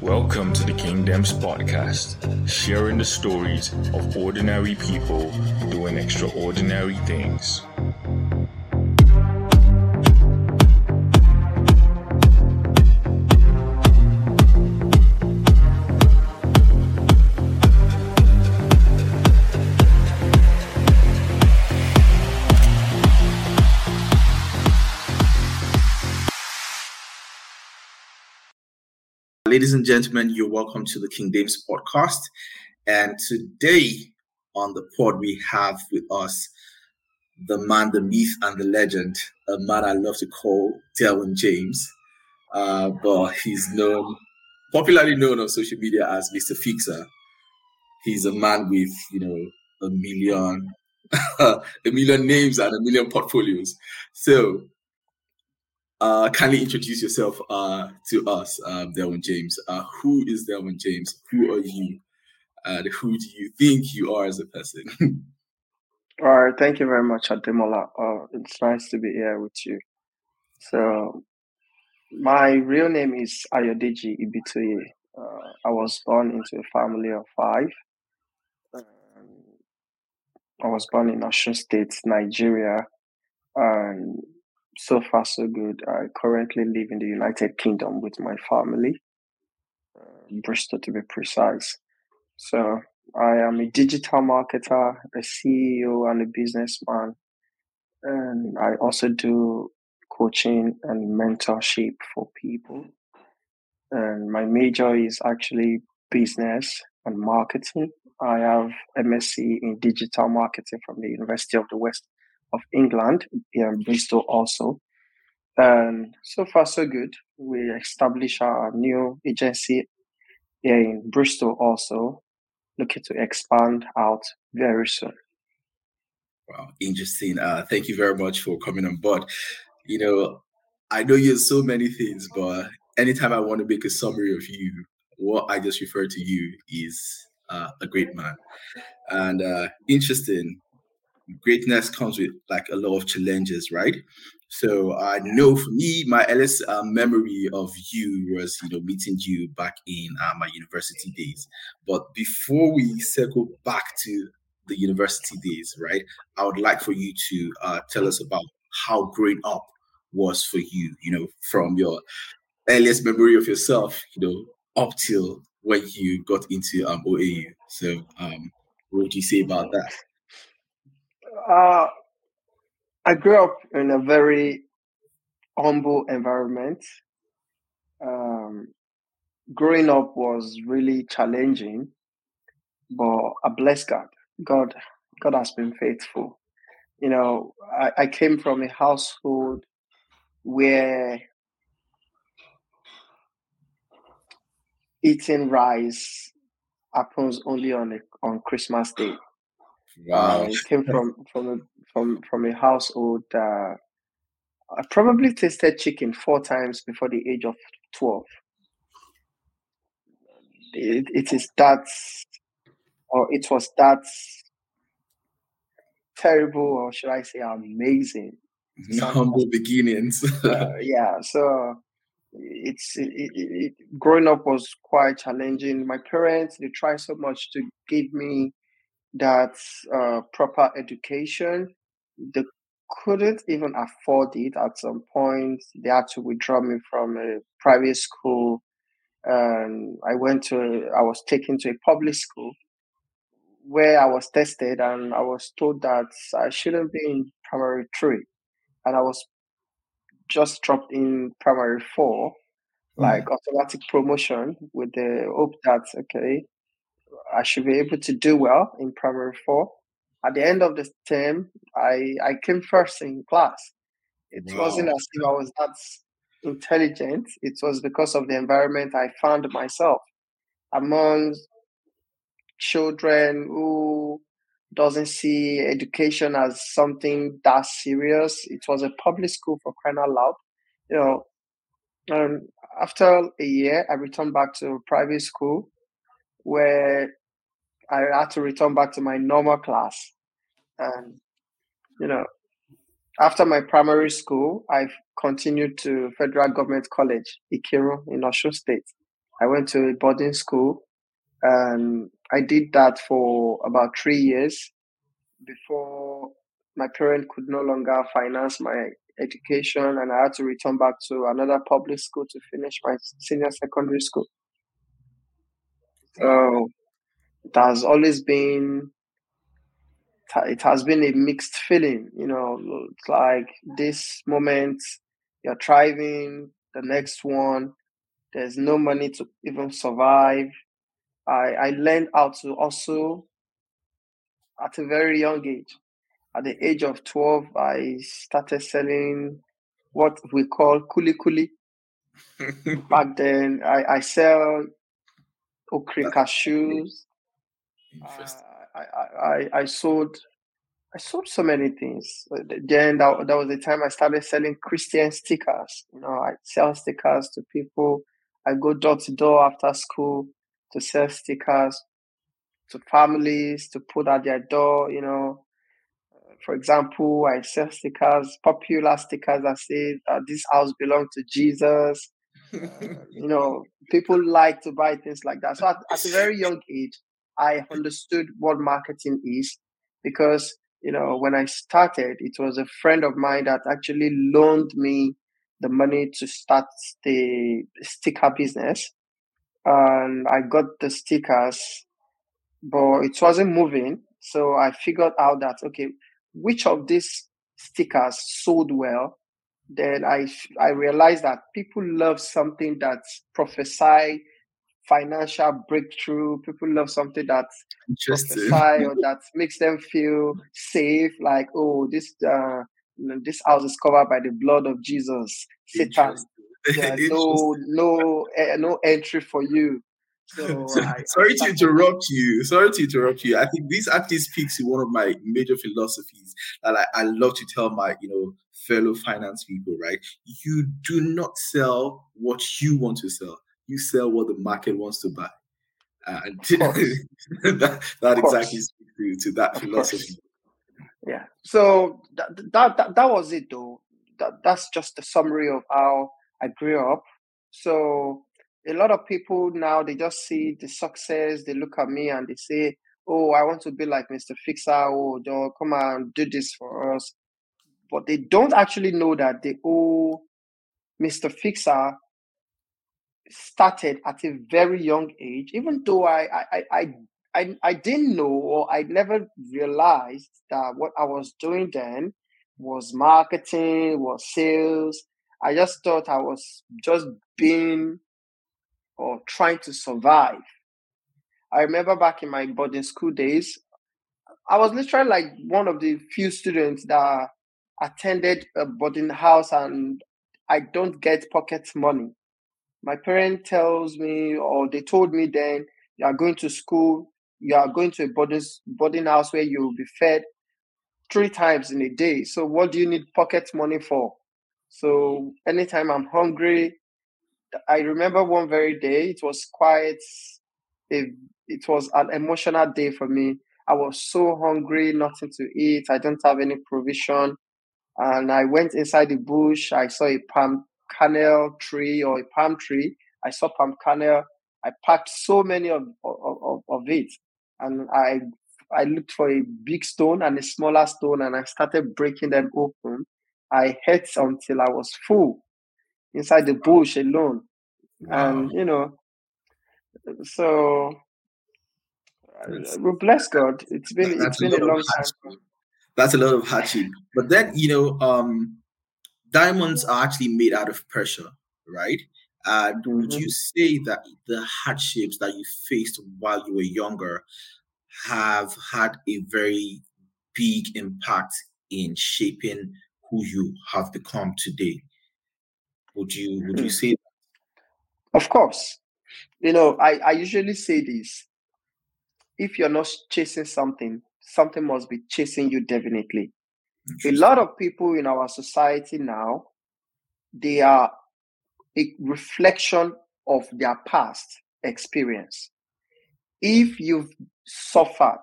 Welcome to the King Dems Podcast, sharing the stories of ordinary people doing extraordinary things. Ladies and gentlemen, you're welcome to the King James podcast. And today on the pod, we have with us the man, the myth, and the legend, a man I love to call Delwyn James. Uh, but he's known, popularly known on social media as Mr. Fixer. He's a man with, you know, a million, a million names and a million portfolios. So uh, kindly introduce yourself uh, to us, um, Delwyn James. Uh, who is Delwyn James? Who are you? And who do you think you are as a person? All right, thank you very much, Ademola. Uh, it's nice to be here with you. So, my real name is Ayodeji Ibitoye. Uh, I was born into a family of five. Um, I was born in Osun State, Nigeria, and so far so good. I currently live in the United Kingdom with my family, uh, Bristol to be precise. So I am a digital marketer, a CEO, and a businessman, and I also do coaching and mentorship for people. And my major is actually business and marketing. I have MSc in digital marketing from the University of the West of England here in Bristol also. And so far, so good. We established our new agency here in Bristol also, looking to expand out very soon. Wow, interesting. Uh, thank you very much for coming on board. You know, I know you're so many things, but anytime I want to make a summary of you, what I just refer to you is uh, a great man. And uh, interesting, greatness comes with like a lot of challenges, right? So I know for me, my earliest uh, memory of you was, you know, meeting you back in uh, my university days. But before we circle back to the university days, right? I would like for you to uh, tell us about how growing up was for you. You know, from your earliest memory of yourself, you know, up till when you got into um, OAU. So, um, what would you say about that? Uh, I grew up in a very humble environment. Um, growing up was really challenging, but I bless God. God, God has been faithful. You know, I, I came from a household where eating rice happens only on a, on Christmas Day. Wow. I came from from a, from from a household. Uh, I probably tasted chicken four times before the age of twelve. It, it is that, or it was that terrible, or should I say, amazing. Humble beginnings. uh, yeah, so it's it, it, it, growing up was quite challenging. My parents they tried so much to give me that uh, proper education. They couldn't even afford it at some point. They had to withdraw me from a private school. And I went to, I was taken to a public school where I was tested and I was told that I shouldn't be in primary three. And I was just dropped in primary four, mm. like automatic promotion with the hope that, okay, I should be able to do well in primary four. At the end of the term, I, I came first in class. It wow. wasn't as if I was that intelligent. It was because of the environment I found myself among children who doesn't see education as something that serious. It was a public school for crying out loud. You know, and after a year, I returned back to private school where I had to return back to my normal class. And, you know, after my primary school, I continued to Federal Government College, Ikirun in Osun State. I went to a boarding school and I did that for about three years before my parent could no longer finance my education and I had to return back to another public school to finish my senior secondary school. So it has always been it has been a mixed feeling, you know, it's like this moment you're thriving, the next one, there's no money to even survive. I, I learned how to also at a very young age. At the age of 12, I started selling what we call kuli kuli. Back then, I, I sell okra cashews. Uh, I, I, I sold I sold so many things. Uh, then that, that was the time I started selling Christian stickers. You know, I sell stickers to people. I go door to door after school to sell stickers to families to put at their door. You know, uh, for example, I sell stickers, popular stickers that say uh, "This house belongs to Jesus." Uh, you know, people like to buy things like that. So at, at a very young age, I understood what marketing is because you know, when I started, it was a friend of mine that actually loaned me the money to start the sticker business. And I got the stickers, but it wasn't moving. So I figured out that, okay, which of these stickers sold well? Then I, I realized that people love something that prophesy financial breakthrough. People love something that prophesy or that makes them feel safe. Like, oh, this uh, this house is covered by the blood of Jesus. Satan, no, no, uh, no entry for you. So I, sorry I to interrupt you. Sorry to interrupt you. I think this actually speaks to one of my major philosophies that I, I love to tell my, you know, fellow finance people, right? You do not sell what you want to sell you sell what the market wants to buy. Uh, and that, that exactly speaks to, to that philosophy. Yeah. So that, that, that that was it though. That that's just a summary of how I grew up. So a lot of people now they just see the success, they look at me and they say, Oh, I want to be like Mr. Fixer, oh don't come and do this for us. But they don't actually know that they owe Mr. Fixer started at a very young age, even though I I I I, I didn't know or I never realized that what I was doing then was marketing, was sales. I just thought I was just being or trying to survive. I remember back in my boarding school days, I was literally like one of the few students that attended a boarding house and I don't get pocket money my parent tells me or they told me then you are going to school you are going to a boarding, boarding house where you will be fed three times in a day. So what do you need pocket money for? So anytime i'm hungry i remember one very day it was quite a, it was an emotional day for me. I was so hungry nothing to eat i don't have any provision and i went inside the bush i saw a palm kernel tree or a palm tree. I saw palm kernel. I packed so many of, of, of it. And I I looked for a big stone and a smaller stone and I started breaking them open. I ate until I was full inside the bush alone. Wow. And, you know, so uh, we bless God. It's been it's been a, a long time. That's a lot of hardship. But then, you know, um, diamonds are actually made out of pressure, right? Uh, mm-hmm. Would you say that the hardships that you faced while you were younger have had a very big impact in shaping who you have become today? Would you would you hmm. say? That? Of course. You know, I, I usually say this. If you're not chasing something, something must be chasing you definitely a lot of people in our society now they are a reflection of their past experience. If you've suffered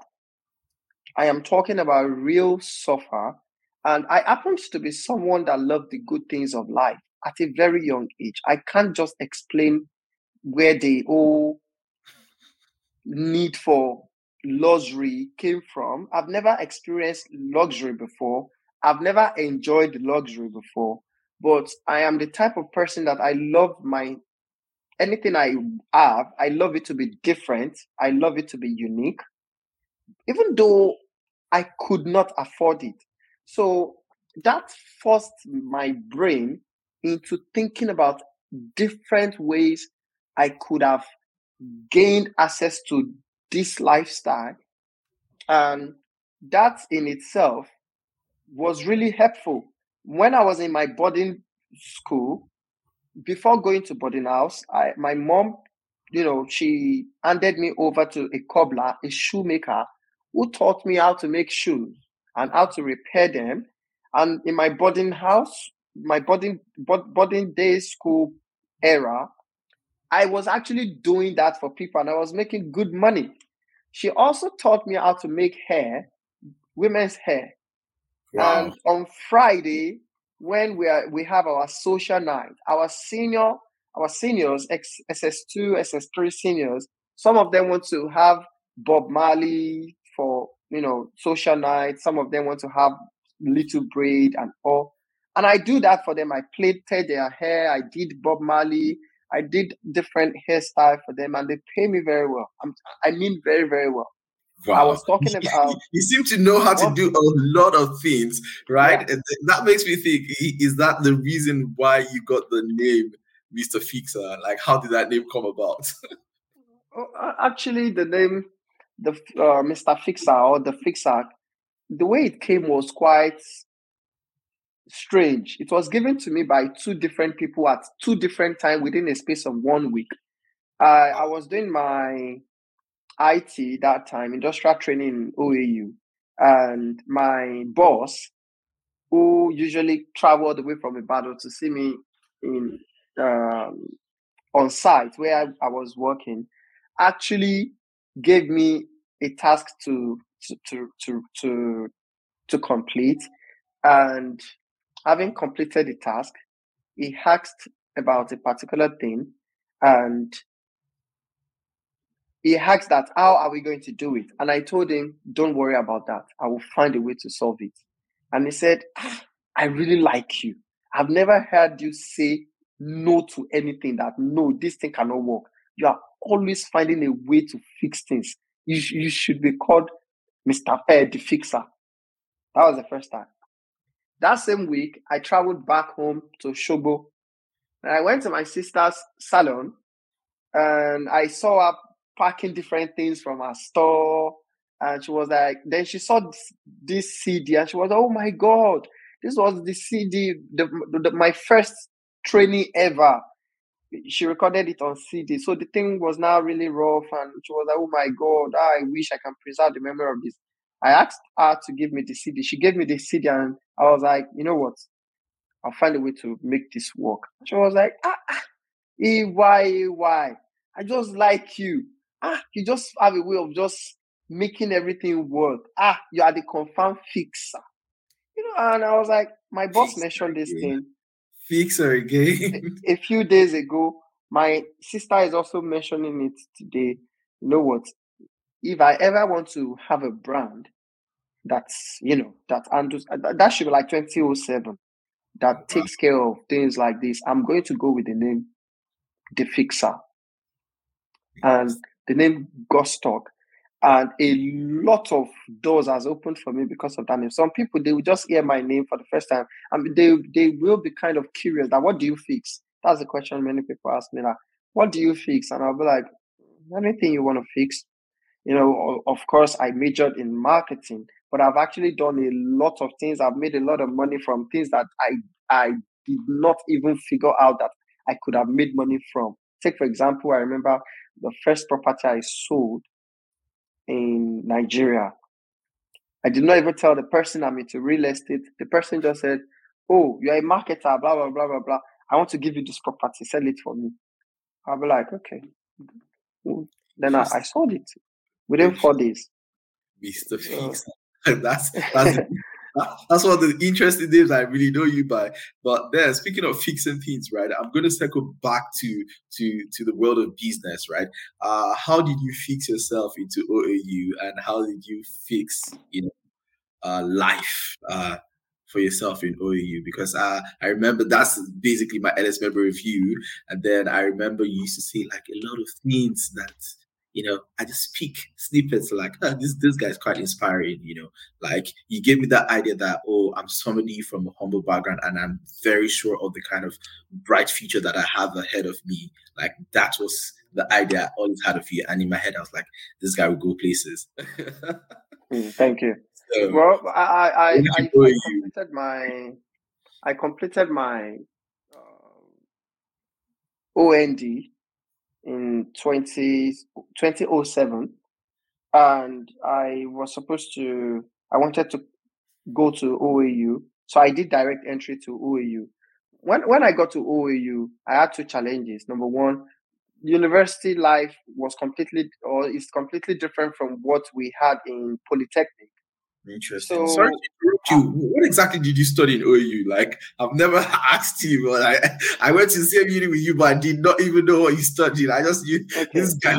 i am talking about real suffer and i happen to be someone that loved the good things of life at a very young age. I can't just explain where the whole need for luxury came from. I've never experienced luxury before. I've never enjoyed luxury before, but I am the type of person that I love my anything I have, I love it to be different. I love it to be unique, even though I could not afford it. So that forced my brain into thinking about different ways I could have gained access to this lifestyle. And that in itself was really helpful. When I was in my boarding school, before going to boarding house, I, my mom, you know, she handed me over to a cobbler, a shoemaker, who taught me how to make shoes and how to repair them. And in my boarding house, my boarding boarding day school era, I was actually doing that for people and I was making good money. She also taught me how to make hair, women's hair. Wow. And on Friday, when we are we have our social night, our senior, our seniors, SS2, SS3 seniors, some of them want to have Bob Marley for you know social night. Some of them want to have little braid and all. And I do that for them. I plaited their hair. I did Bob Marley. I did different hairstyle for them, and they pay me very well. I'm, I mean, very, very well. Wow. I was talking about. you seem to know how to do a lot of things, right? Yeah. that makes me think: is that the reason why you got the name Mr. Fixer? Like, how did that name come about? Oh, actually, the name, the uh, Mr. Fixer or the Fixer, the way it came was quite strange. It was given to me by two different people at two different times within a space of one week. I was doing my IT that time, industrial training in OAU, and my boss, who usually traveled away from Ibadan to see me in um, on site where I, I was working, actually gave me a task to to to to to, to complete, and having completed the task, he asked about a particular thing and he asked that how are we going to do it? And i told him don't worry about that. I will find a way to solve it. And he said ah, i really like you. I've never heard you say no to anything that no this thing cannot work. You are always finding a way to fix things. You, you should be called mr eh, the fixer. That was the first time that same week, I traveled back home to Shobo. And I went to my sister's salon and I saw her packing different things from her store. And she was like, then she saw this, CD and she was, oh my God, this was the CD, the, the, my first training ever. She recorded it on CD. So the thing was now really rough. And she was like, oh my God, I wish I can preserve the memory of this. I asked her to give me the CD. She gave me the CD and I was like, you know what? I'll find a way to make this work. She was like, ah, ah why, why? I just like you. Ah, you just have a way of just making everything work. Ah, you are the confirmed fixer. You know, and I was like, my boss fixer mentioned this again. thing. Fixer again. a, a few days ago, my sister is also mentioning it today. You know what? if I ever want to have a brand that's, you know, that handles, uh, that should be like 2007, that takes care of things like this, I'm going to go with the name The Fixer and the name Gostock. And a lot of doors has opened for me because of that name. Some people they will just hear my name for the first time and they they will be kind of curious that what do you fix? That's the question many people ask me that. What do you fix? And I'll be like, anything you want to fix you know, of course, I majored in marketing, but I've actually done a lot of things. I've made a lot of money from things that I I did not even figure out that I could have made money from. Take for example, I remember the first property I sold in Nigeria. I did not even tell the person I'm into real estate. The person just said, "Oh, you're a marketer, blah blah blah blah blah. I want to give you this property. Sell it for me." I'll be like, "Okay." Then I, I sold it within four days. Mr. Fix. that's that's That's one of the interesting names I really know you by. But then, speaking of fixing things, right? I'm going to circle back to to to the world of business, right? Uh, how did you fix yourself into OAU, and how did you fix, you know, uh, life uh, for yourself in OAU? Because uh, I remember that's basically my earliest member you, and then I remember you used to say like a lot of things that you know, I just speak snippets like, oh, this this guy's quite inspiring, you know. Like you gave me that idea that, oh, I'm somebody from a humble background and I'm very sure of the kind of bright future that I have ahead of me. Like that was the idea I always had of you. And in my head, I was like, this guy will go places. mm, thank you. So, well, I I, I, I completed my I completed my uh, OND in 20, 2007 and I was supposed to I wanted to go to OAU. So I did direct entry to OAU. When when I got to OAU, I had two challenges. Number one, university life was completely or is completely different from what we had in polytechnic. Interesting. So, Sorry to interrupt you. What exactly did you study in OU? Like, I've never asked you, but I, I went to the same uni with you, but I did not even know what you studied. I just knew okay. this guy.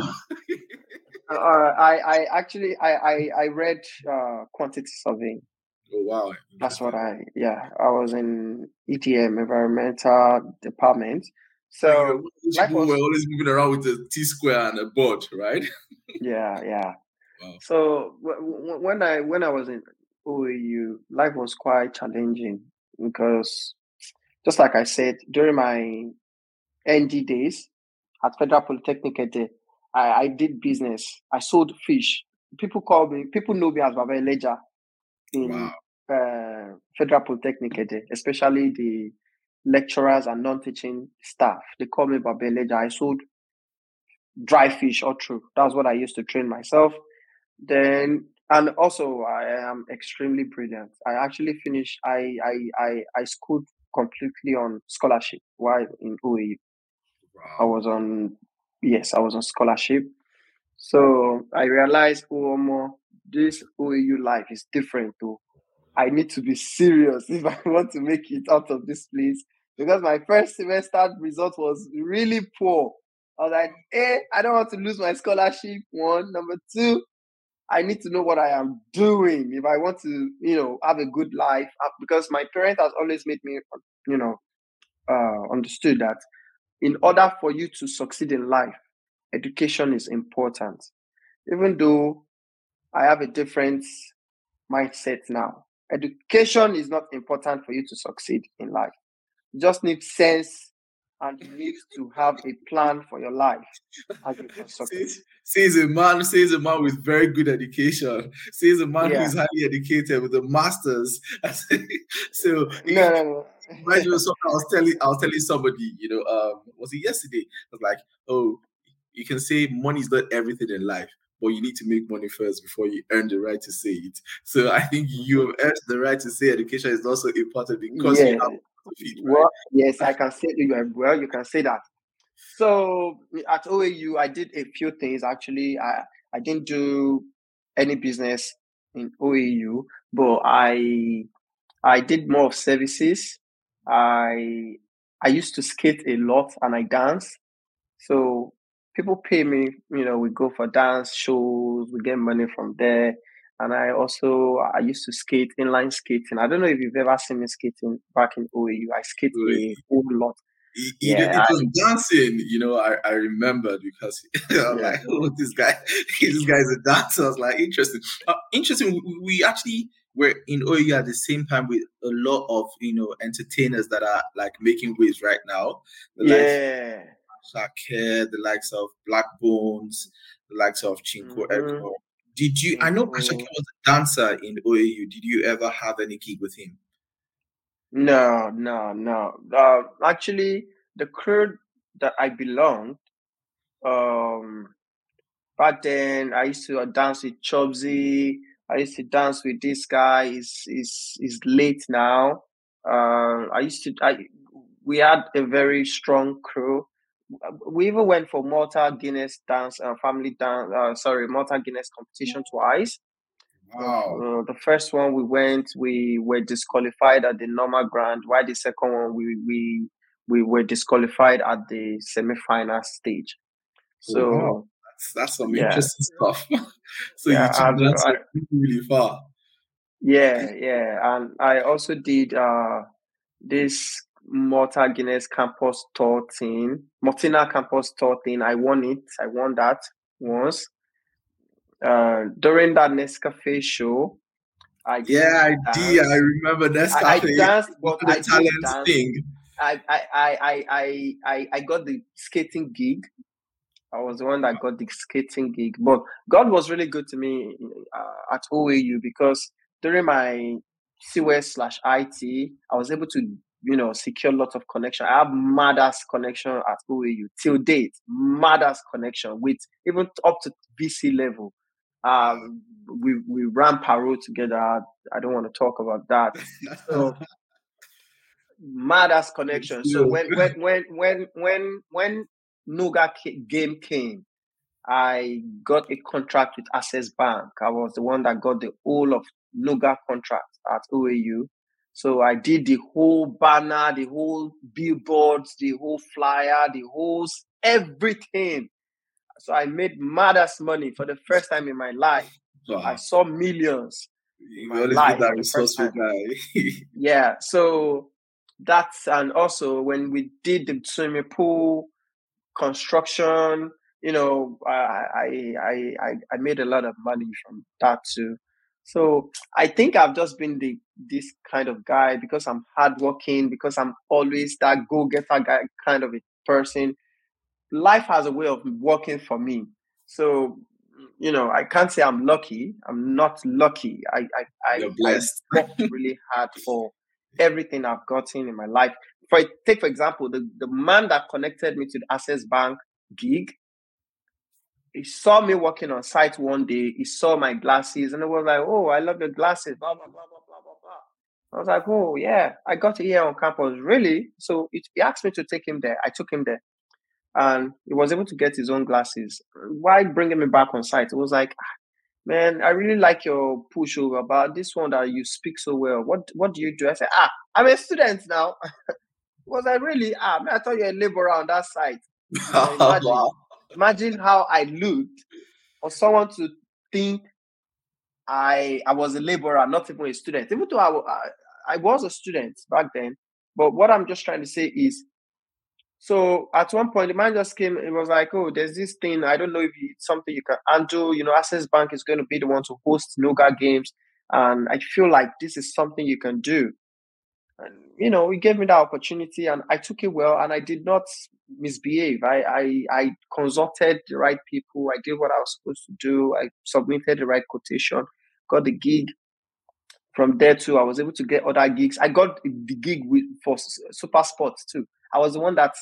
uh, I, I actually, I, I, I read uh, quantity surveying. Oh wow! That's what I, yeah, I was in EDM environmental department. So yeah, people was, were always moving around with a T square and a board, right? yeah, yeah. So w- when I when I was in OAU, life was quite challenging because, just like I said, during my ND days at Federal Polytechnic, I, I did business. I sold fish. People call me. People know me as Baba Ledger in wow. uh, Federal Polytechnic, especially the lecturers and non-teaching staff. They call me Baba Ledger. I sold dry fish all through. That's what I used to train myself. Then and also I am extremely brilliant. I actually finished. I I I, I schooled completely on scholarship while in OAU. Wow. I was on yes, I was on scholarship. So I realized, oh, more this OAU life is different though. I need to be serious if I want to make it out of this place because my first semester result was really poor. I was like, eh, I don't want to lose my scholarship. One, number two, I need to know what I am doing if I want to, you know, have a good life. Uh, because my parent has always made me, you know, uh, understood that in order for you to succeed in life, education is important. Even though I have a different mindset now, education is not important for you to succeed in life. You just need sense and you need to have a plan for your life as you can. Says a man, says a man with very good education. Says a man yeah. who is highly educated with a master's. so no, no, no. I was telling I was telling somebody, you know, um, was it yesterday? I was like, oh, you can say money is not everything in life, but you need to make money first before you earn the right to say it. So I think you have earned the right to say education is also important because yeah. you have feed, right? Well, yes, I can say you well. You can say that. So at OAU, I did a few things. Actually, I I didn't do any business in OAU, but I I did more of services. I I used to skate a lot and I dance. So people pay me, you know, we go for dance shows, we get money from there and I also I used to skate inline skating. I don't know if you've ever seen me skating back in OAU. I skate a whole lot. It, yeah, it was dancing, you know. I, I remember because I'm yeah. like, oh, this guy, this guy's a dancer. I was like, interesting, uh, interesting. We, we actually were in OAU at the same time with a lot of you know entertainers that are like making waves right now. The yeah, Shakir, the likes of Black Bones, the likes of Chinko mm-hmm. Did you? I know Ashake mm-hmm. was a dancer in OAU. Did you ever have any gig with him? No, no, no. Uh, actually, the crew that I belonged, um, back then I used to uh, dance with Chubsy. I used to dance with this guy. Is is is late now. Uh, I used to. I we had a very strong crew we even went for Malta Guinness dance, uh, family dance. Uh, sorry, Malta Guinness competition twice. Wow. Uh, the first one we went, we were disqualified at the normal ground. While the second one, we we we were disqualified at the semi-final stage. So wow. that's, that's some yeah. interesting stuff. so Yeah, you took that really far. yeah, yeah, and I also did uh this Malta Guinness campus tour thing, Martina campus tour thing. I won it. I won that once. Uh, during that Nescafe show, I Yeah, I did. I remember that I, I danced, but the I talent thing. I, I, I, I, I, I, got the skating gig. I was the one that got the skating gig. But God was really good to me uh, at OAU because during my SIWES slash IT, I was able to, you know, secure lots of connection. I have madass connection at OAU till date, madass connection with even up to VC level. Um, we we ran Paro together. I don't want to talk about that. So madass connection. So when when when when when when Nuga game came, I got a contract with Access Bank. I was the one that got the whole of Nuga contract at OAU. So I did the whole banner, the whole billboards, the whole flyer, the whole everything. So I made madass money for the first time in my life. So I saw millions. You always life that resourceful guy. Yeah, so that's and also when we did the swimming pool construction, you know, I I I, I made a lot of money from that too. So I think I've just been the this kind of guy because I'm hardworking, because I'm always that go-getter guy kind of a person. Life has a way of working for me. So you know, I can't say I'm lucky. I'm not lucky. I I I, You're I blessed. worked really hard for everything I've gotten in my life. For take for example, the, the man that connected me to the Access Bank gig, he saw me working on site one day. He saw my glasses and it was like, "Oh, I love your glasses." Blah blah blah blah blah blah blah. I was like, "Oh yeah, I got here on campus." Really? So it, he asked me to take him there. I took him there, and he was able to get his own glasses. Why bringing me back on site? It was like, "Ah, man, I really like your pushover about this one that you speak so well. What what do you do? I said, ah, I'm a student now. was I really? Ah, man, I thought you're a laborer on that site. Wow. Imagine how I looked for someone to think I I was a laborer, not even a student. Even though I, I, I was a student back then. But what I'm just trying to say is, so at one point the man just came. It was like, oh, there's this thing. I don't know if it's something you can handle. You know, Access Bank is going to be the one to host Nuga games, and I feel like this is something you can do. And you know, he gave me that opportunity, and I took it well, and I did not misbehave. I I, I consulted the right people. I did what I was supposed to do. I submitted the right quotation, got the gig. From there too, I was able to get other gigs. I got the gig with for Super Sports too. I was the one that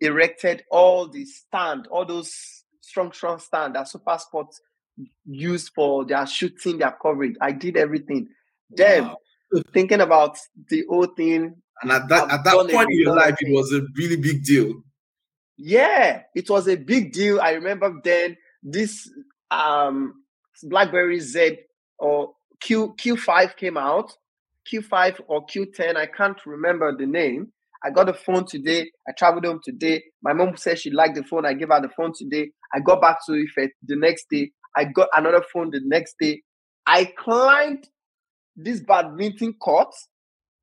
erected all the stand, all those strong, strong stand that Super Sports used for their shooting, their coverage. I did everything. Then Wow. thinking about the whole thing, And at that I've at that point in your life, it was a really big deal. yeah, it was a big deal. I remember then this um BlackBerry Z or Q Q5 came out, Q5 or Q10. I can't remember the name. I got the phone today. I traveled home today. My mom said she liked the phone. I gave her the phone today. I got back to Ife the next day. I got another phone the next day. I climbed this badminton court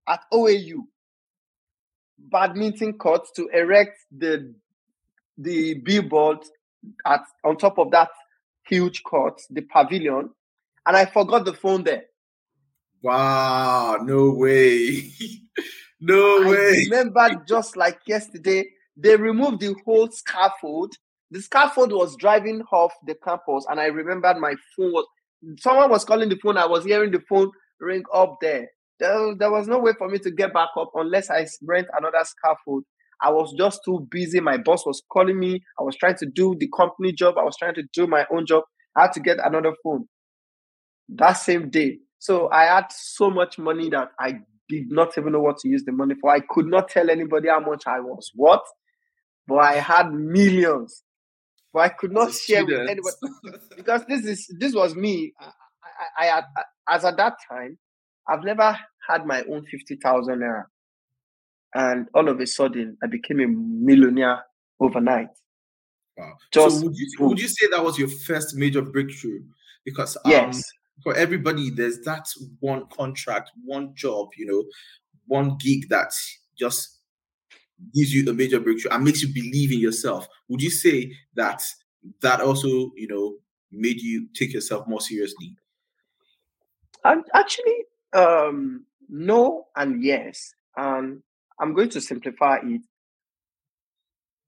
at OAU. Badminton court to erect the the billboard at on top of that huge court, the pavilion, and I forgot the phone there. Wow, no way. no I way. remember just like yesterday, they removed the whole scaffold. The scaffold was driving off the campus, and I remembered my phone was someone was calling the phone. I was hearing the phone ring up there. There, there was no way for me to get back up unless I rent another scaffold. I was just too busy. My boss was calling me. I was trying to do the company job. I was trying to do my own job. I had to get another phone that same day. So I had so much money that I did not even know what to use the money for. I could not tell anybody how much I was what, but I had millions. But I could not share with anybody because this is this was me. I, I, I, as at that time, I've never had my own 50,000 naira. And all of a sudden, I became a millionaire overnight. Wow. Just so would you, would you say that was your first major breakthrough? Because um, yes. for everybody, there's that one contract, one job, you know, one gig that just gives you a major breakthrough and makes you believe in yourself. Would you say that that also, you know, made you take yourself more seriously? Actually, um, no and yes. And I'm going to simplify it.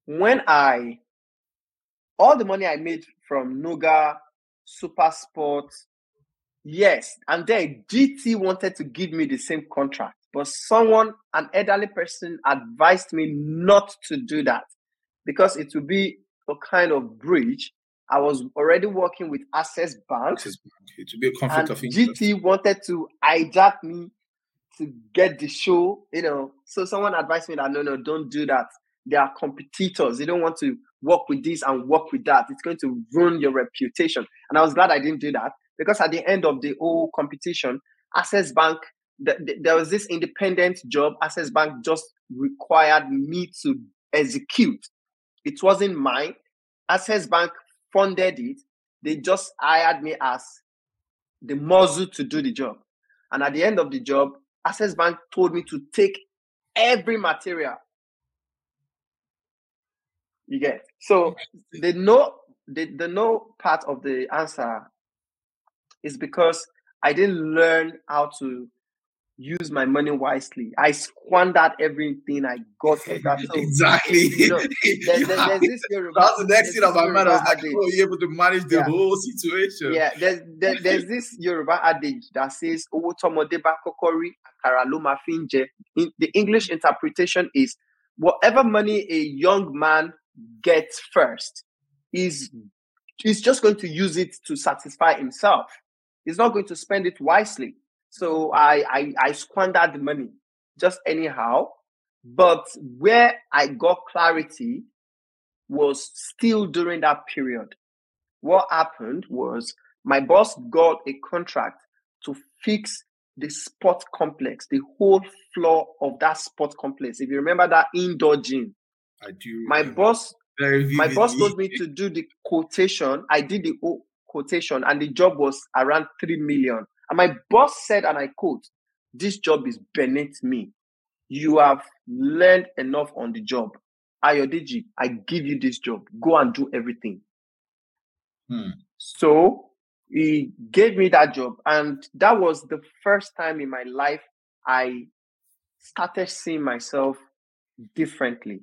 When I, all the money I made from Nuga, Super Sports, yes, and then GT wanted to give me the same contract, but someone, an elderly person, advised me not to do that because it would be a kind of breach I was already working with Access Bank. Access Bank. It would be a conflict of interest. GT wanted to hijack me to get the show, you know. So someone advised me that no, no, don't do that. They are competitors. You don't want to work with this and work with that. It's going to ruin your reputation. And I was glad I didn't do that because at the end of the whole competition, Access Bank, the, the, there was this independent job. Access Bank just required me to execute. It wasn't mine. Access Bank funded it. They just hired me as the muzzle to do the job. And at the end of the job, Access Bank told me to take every material. You get so the no the, the no part of the answer is because I didn't learn how to use my money wisely. I squandered everything I got from that. So, exactly. You know, there's, there's this Yoruba, That's the next thing of my mind. I was like, oh, you're able to manage the yeah. whole situation. Yeah, there's there, there's this Yoruba adage that says "Owo tomode kokori akara lo ma finje." The English interpretation is whatever money a young man gets first is he's just going to use it to satisfy himself. He's not going to spend it wisely. So I, I, I squandered the money just anyhow. But where I got clarity was still during that period. What happened was my boss got a contract to fix the sport complex, the whole floor of that sport complex. If you remember that indoor gym, I do. My boss, my boss told me to do the quotation. I did the quotation, and the job was around three million. And my boss said, and I quote, This job is beneath me. You have learned enough on the job. Ayodeji, I give you this job. Go and do everything. Hmm. So he gave me that job. And that was the first time in my life I started seeing myself differently.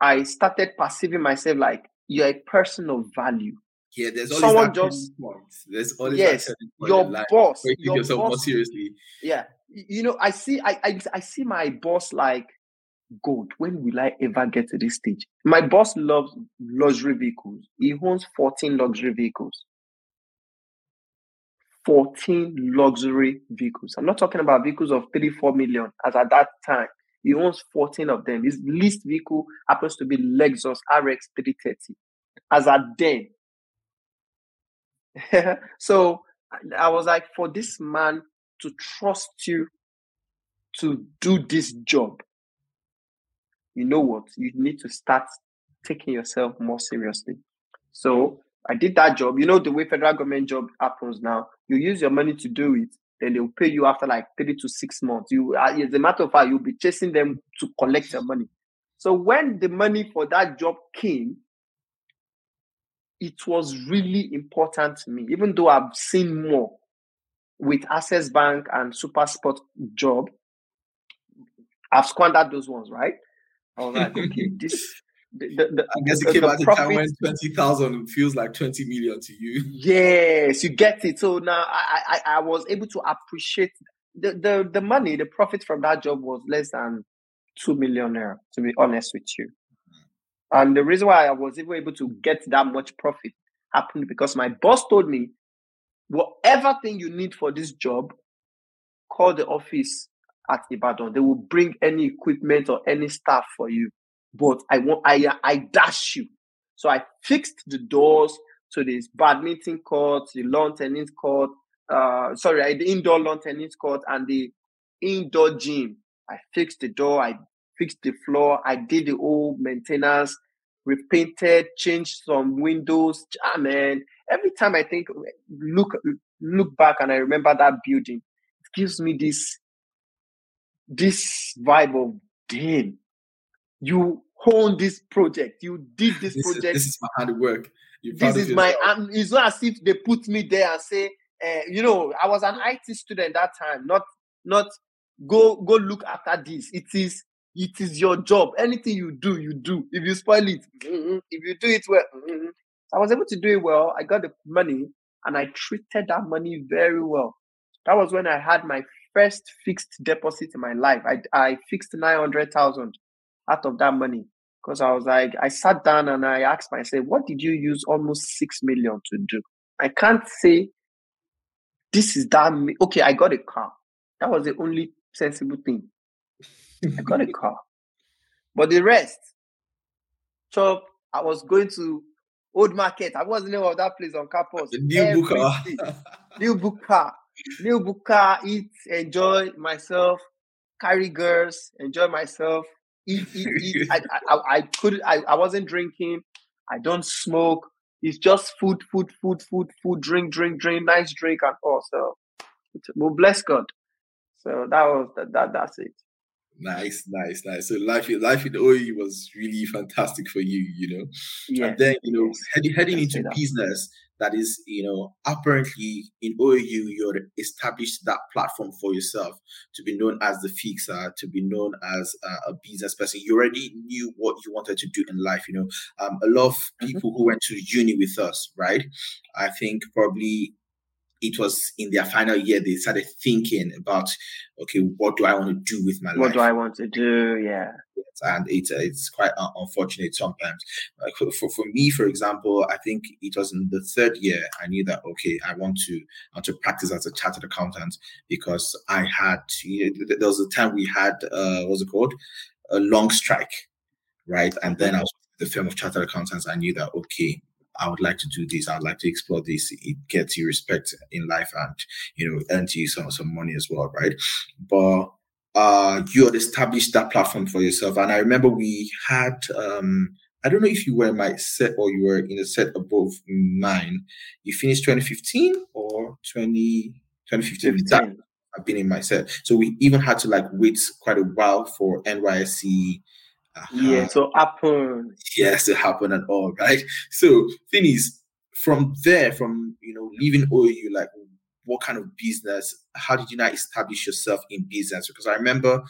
I started perceiving myself like you're a person of value. Yeah, there's always someone just point. There's always yes, your boss, you your yourself boss, more seriously. Yeah, you know, I see, I, I, I see my boss like, God, when will I ever get to this stage? My boss loves luxury vehicles. He owns 14 luxury vehicles. 14 luxury vehicles. I'm not talking about vehicles of three, four million as at that time. He owns 14 of them. His least vehicle happens to be Lexus RX 330. As at then, so I was like, for this man to trust you to do this job, you know what? You need to start taking yourself more seriously. So I did that job. You know the way federal government job happens now. You use your money to do it, then they'll pay you after like three to six months. You, as a matter of fact, you'll be chasing them to collect your money. So when the money for that job came, it was really important to me, even though I've seen more with Access Bank and Super Sport job. I've squandered those ones, right? I was like, okay, this. The, the, the, I guess it came at a time when twenty thousand feels like twenty million to you. Yes, you get it. So now I, I, I was able to appreciate the, the the money, the profit from that job was less than two million naira. To be honest with you, and the reason why I was even able to get that much profit happened because my boss told me, whatever thing you need for this job, call the office at Ibadan. They will bring any equipment or any staff for you. But I want I I dash you. So I fixed the doors to this badminton court, the lawn tennis court, uh, sorry, the indoor lawn tennis court and the indoor gym. I fixed the door, I fixed the floor, I did the whole maintenance, repainted, changed some windows. Ah, man, every time I think, look, look back and I remember that building, it gives me this, this vibe of, damn, you own this project, you did this, this project. Is, this is my hard work. You this is my, um, it's not as if they put me there and say, uh, you know, I was an IT student that time, not, not go, go look after this. It is it is your job. Anything you do, you do. If you spoil it, if you do it well. I was able to do it well. I got the money and I treated that money very well. That was when I had my first fixed deposit in my life. I, I fixed 900,000 out of that money because I was like, I sat down and I asked myself, what did you use almost 6 million to do? I can't say this is that. Okay, I got a car. That was the only sensible thing. I got a car. But the rest, so I was going to Old Market. I was the name of that place on campus. The new Buka. new Buka. New Buka, eat, enjoy myself, carry girls, enjoy myself, eat, eat, eat. I, I, I, couldn't, I, I wasn't drinking. I don't smoke. It's just food, food, food, food, food, drink, drink, drink, nice drink, and all. So, well, bless God. So that was that, that that's it. Nice, nice, nice. So life, life in OAU was really fantastic for you, you know. Yeah. And then you know, heading heading into business, that is, you know, apparently in OAU you're established that platform for yourself to be known as the fixer, to be known as uh, a business person. You already knew what you wanted to do in life. You know, um, a lot of mm-hmm. people mm-hmm. who went to uni with us, right? I think probably it was in their final year they started thinking about okay what do i want to do with my what life? What do i want to do? Yeah. And it's uh, it's quite uh, unfortunate sometimes. Like for, for, for me for example i think it was in the third year i knew that okay i want to I want to practice as a chartered accountant because i had you know, there was a time we had uh what's it called? A long strike right? And then i was the firm of chartered accountants. I knew that okay I would like to do this. I'd like to explore this. It gets you respect in life and, you know, earns you some, some money as well, right? But uh, you had established that platform for yourself. And I remember we had, um, I don't know if you were in my set or you were in a set above mine. You finished 2015 or 20, 2015? I've been in my set. So we even had to like wait quite a while for NYSC. Uh-huh. Yeah, so happen. Yes, it happened and all, right? So thing is, from there, from you know, leaving OU, like what kind of business? How did you not establish yourself in business? Because I remember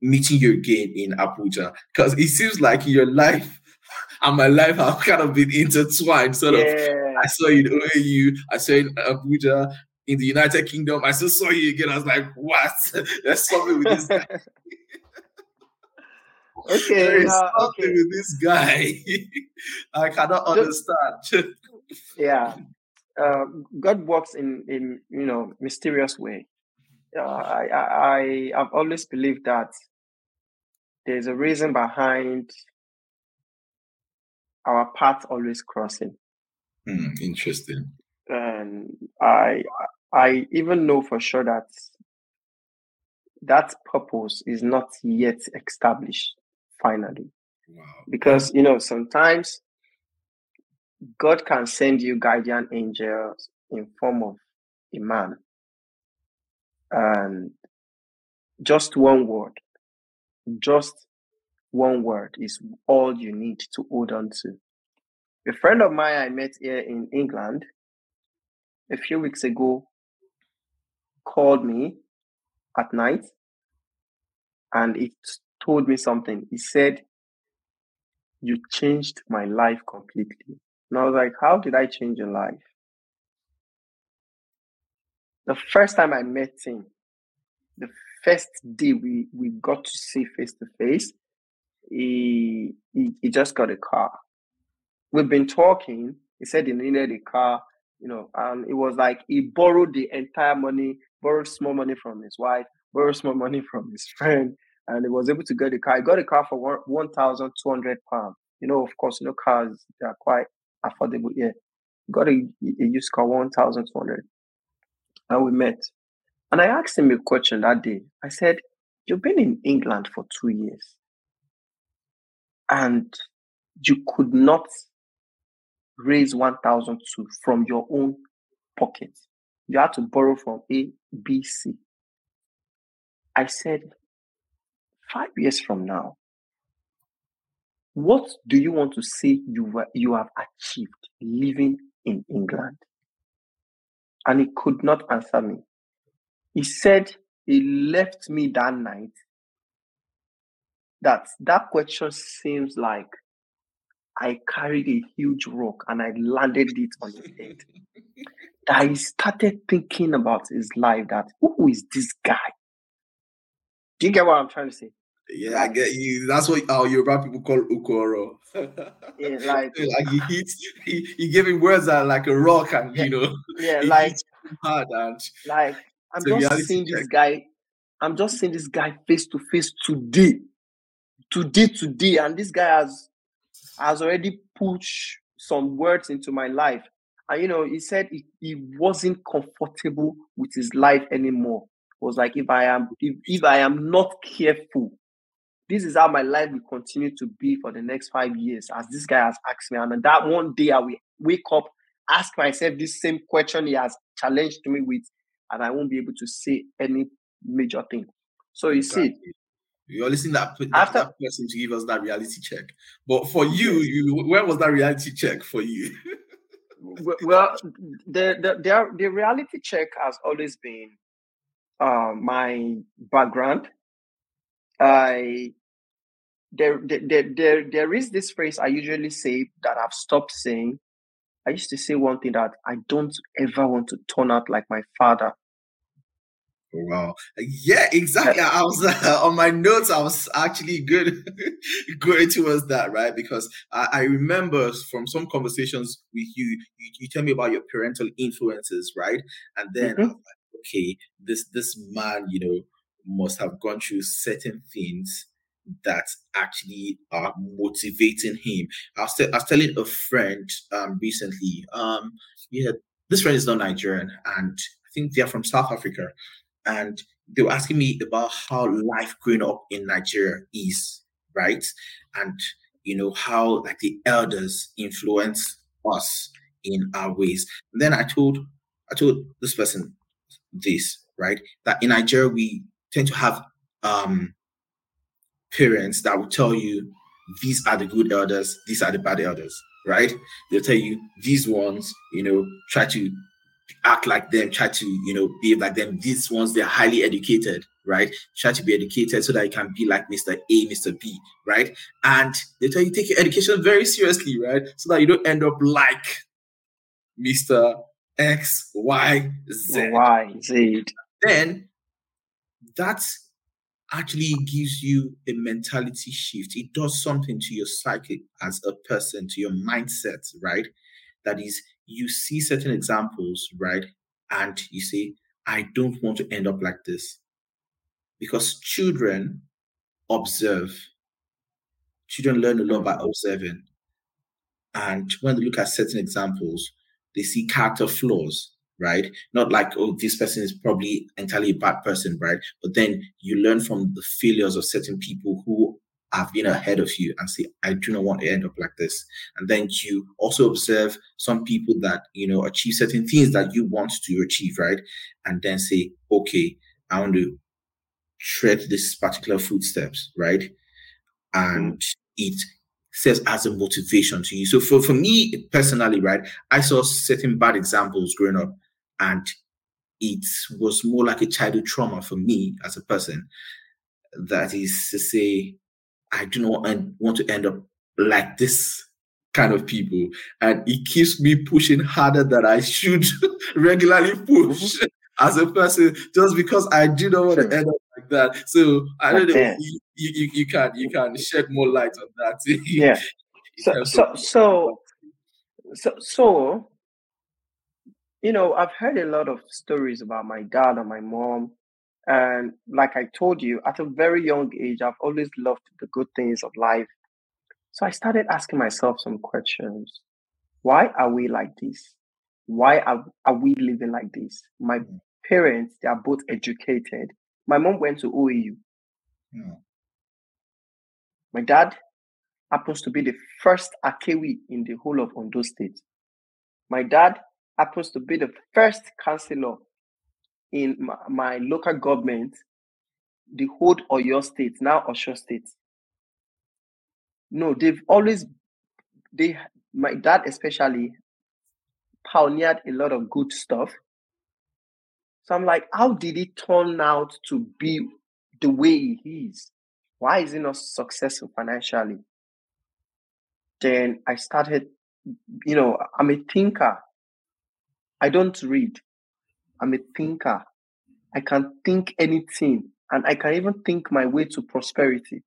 meeting you again in Abuja. Because it seems like your life and my life have kind of been intertwined. Sort yeah. of. I saw you in OAU, I saw you in Abuja, in the United Kingdom. I still saw you again. I was like, what? There's something with this guy. Okay, there is uh, something okay. with this guy. I cannot understand. yeah, uh, God works in in you know mysterious way. Uh, I I I've always believed that there's a reason behind our path always crossing. Hmm, interesting. And I I even know for sure that that purpose is not yet established finally. Wow. Because, you know, sometimes God can send you guardian angels in form of a man. And just one word, just one word is all you need to hold on to. A friend of mine I met here in England a few weeks ago called me at night and it told me something. He said, You changed my life completely. And I was like, How did I change your life? The first time I met him, the first day we, we got to see face to face, he, he he just got a car. We've been talking. He said he needed a car, you know, and it was like he borrowed the entire money, borrowed small money from his wife, borrowed small money from his friend, and he was able to get a car. He got a car for one, one thousand two hundred pounds. You know, of course, you know, cars they are quite affordable here. Got a, a used car, 1,200. And we met. And I asked him a question that day. I said, You've been in England for two years and you could not raise 1,002 from your own pocket. You had to borrow from A, B, C. I said, five years from now, what do you want to say you, you have achieved living in England? And he could not answer me. He said he left me that night. That that question seems like I carried a huge rock and I landed it on his head. I started thinking about his life that who is this guy? Do you get what I'm trying to say? Yeah, I get you. That's what our Yoruba people call ukoro. yeah, like like he hits, he, he gave him words that like a rock, and you know, yeah, like hard and like I'm just seeing this guy. I'm just seeing this guy face to face today, today, today, and this guy has has already pushed some words into my life. And you know, he said he, he wasn't comfortable with his life anymore. It was like if I am if, if I am not careful, this is how my life will continue to be for the next five years, as this guy has asked me. And that one day I will wake up, ask myself this same question he has challenged me with, and I won't be able to say any major thing. So you exactly. see, you're listening that, that, After, that person to give us that reality check. But for you, you where was that reality check for you? well, the, the the the reality check has always been uh, my background. I there, there there there is this phrase I usually say that I've stopped saying. I used to say one thing that I don't ever want to turn out like my father. Wow. Yeah, exactly. I was uh, on my notes. I was actually good going towards that, right? Because I, I, remember from some conversations with you, you, you tell me about your parental influences, right? And then mm-hmm. like, okay, this this man, you know, must have gone through certain things that actually are motivating him. I was, t- I was telling a friend um recently, um, yeah, this friend is not Nigerian, and I think they're from South Africa and they were asking me about how life growing up in Nigeria is, right? And you know how like the elders influence us in our ways. And then I told I told this person this, right? That in Nigeria we tend to have um parents that will tell you these are the good elders, these are the bad elders, right? They'll tell you these ones, you know, try to act like them, try to, you know, behave like them. These ones, they're highly educated, right? Try to be educated so that you can be like Mr. A, Mr. B, right? And they tell you take your education very seriously, right? So that you don't end up like Mr. X, Y, Z. Y, Z. Then that actually gives you a mentality shift. It does something to your psyche as a person, to your mindset, right? That is you see certain examples, right? And you say, I don't want to end up like this. Because children observe. Children learn a lot by observing. And when they look at certain examples, they see character flaws, right? Not like, oh, this person is probably entirely a bad person, right? But then you learn from the failures of certain people who have been ahead of you and say, I do not want to end up like this. And then you also observe some people that, you know, achieve certain things that you want to achieve, right? And then say, okay, I want to tread this particular footsteps, right? And it serves as a motivation to you. So for, for me personally, right, I saw certain bad examples growing up and it was more like a childhood trauma for me as a person. That is to say, I do not want to end up like this kind of people. And it keeps me pushing harder than I should regularly push mm-hmm. as a person, just because I do not want to end up like that. So I don't know. You, you, you can you can shed more light on that. yeah. So so, so so so you know, I've heard a lot of stories about my dad and my mom and like I told you, at a very young age, I've always loved the good things of life. So I started asking myself some questions. why are we like this? Why are, are we living like this? My mm. parents, they are both educated. My mom went to OAU. Mm. My dad happens to be the first Akewi in the whole of Ondo State. My dad happens to be the first councillor in my, my local government, the whole Oyo State, now Osun State. No, they've always they my dad especially pioneered a lot of good stuff. So I'm like, how did it turn out to be the way he is? Why is he not successful financially? Then I started, you know, I'm a thinker. I don't read. I'm a thinker. I can think anything and I can even think my way to prosperity.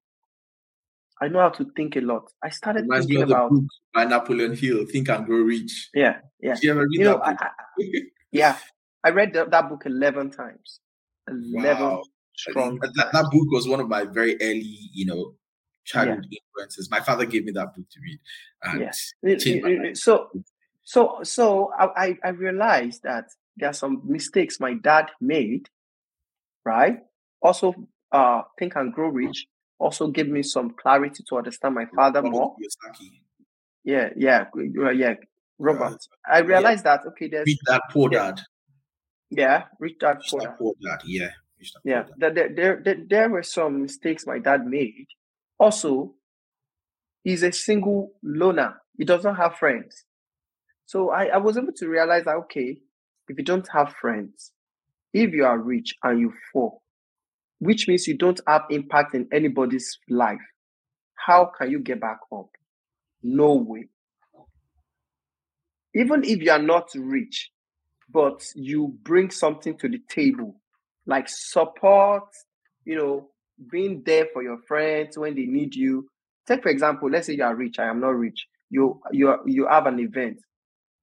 I know how to think a lot. I started Reminds thinking about by Napoleon Hill, Think and Grow Rich. Yeah, yeah. Did you ever read you know? I, I, yeah, I read the, that book eleven times. Eleven wow. strong. That, that, book was one of my very early, you know, childhood yeah. influences. My father gave me that book to read. And So, so, so I, I realized that there are some mistakes my dad made. Right. Also, uh, Think and Grow Rich also gave me some clarity to understand my father more. Yeah, yeah, yeah. Robert, I realized yeah. that okay, there's that poor dad. Yeah, read that poor dad. Poor dad. Yeah, yeah. There, there, there, there were some mistakes my dad made. Also, he's a single loner. He doesn't have friends. So I, I was able to realize that okay, if you don't have friends, if you are rich and you fall, which means you don't have impact in anybody's life. How can you get back up? No way. Even if you are not rich, but you bring something to the table, like support, you know, being there for your friends when they need you. Take for example, let's say you are rich. I am not rich. You you you have an event.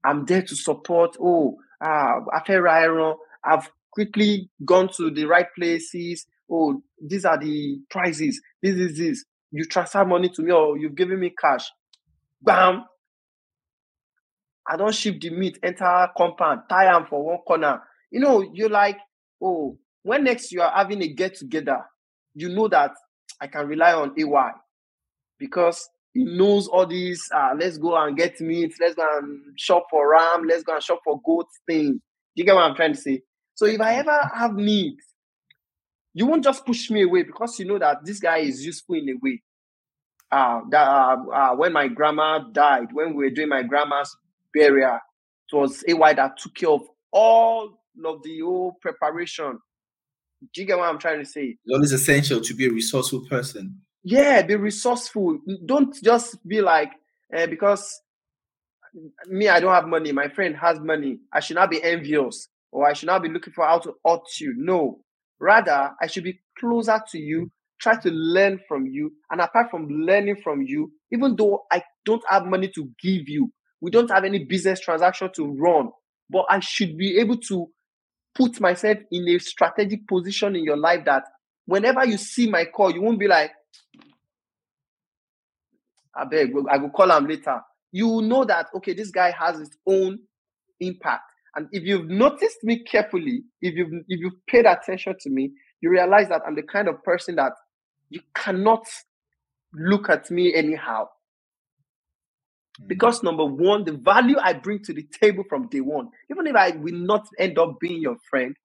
I'm there to support. Oh, ah, after iron, I've quickly gone to the right places oh, these are the prices. This is this. You transfer money to me or you've given me cash. Bam. I don't ship the meat, enter compound, tie them for one corner. You know, you're like, oh, when next you are having a get together, you know that I can rely on AY because he knows all these. Uh, let's go and get meat. Let's go and shop for ram. Let's go and shop for goat things. You get what I'm trying to say? So if I ever have needs, you won't just push me away because you know that this guy is useful in a way. Uh, that uh, uh, when my grandma died, when we were doing my grandma's burial, it was AY that took care of all of the whole preparation. Do you get what I'm trying to say? It's always essential to be a resourceful person. Yeah, be resourceful. Don't just be like, eh, because me, I don't have money. My friend has money. I should not be envious or I should not be looking for how to hurt you. No, Rather, I should be closer to you, try to learn from you. And apart from learning from you, even though I don't have money to give you, we don't have any business transaction to run, but I should be able to put myself in a strategic position in your life that whenever you see my call, you won't be like, I beg, I will call him later. You know that, okay, this guy has his own impact. And if you've noticed me carefully, if you've if you've paid attention to me, you realize that I'm the kind of person that you cannot look at me anyhow. Mm. Because number one, the value I bring to the table from day one, even if I will not end up being your friend,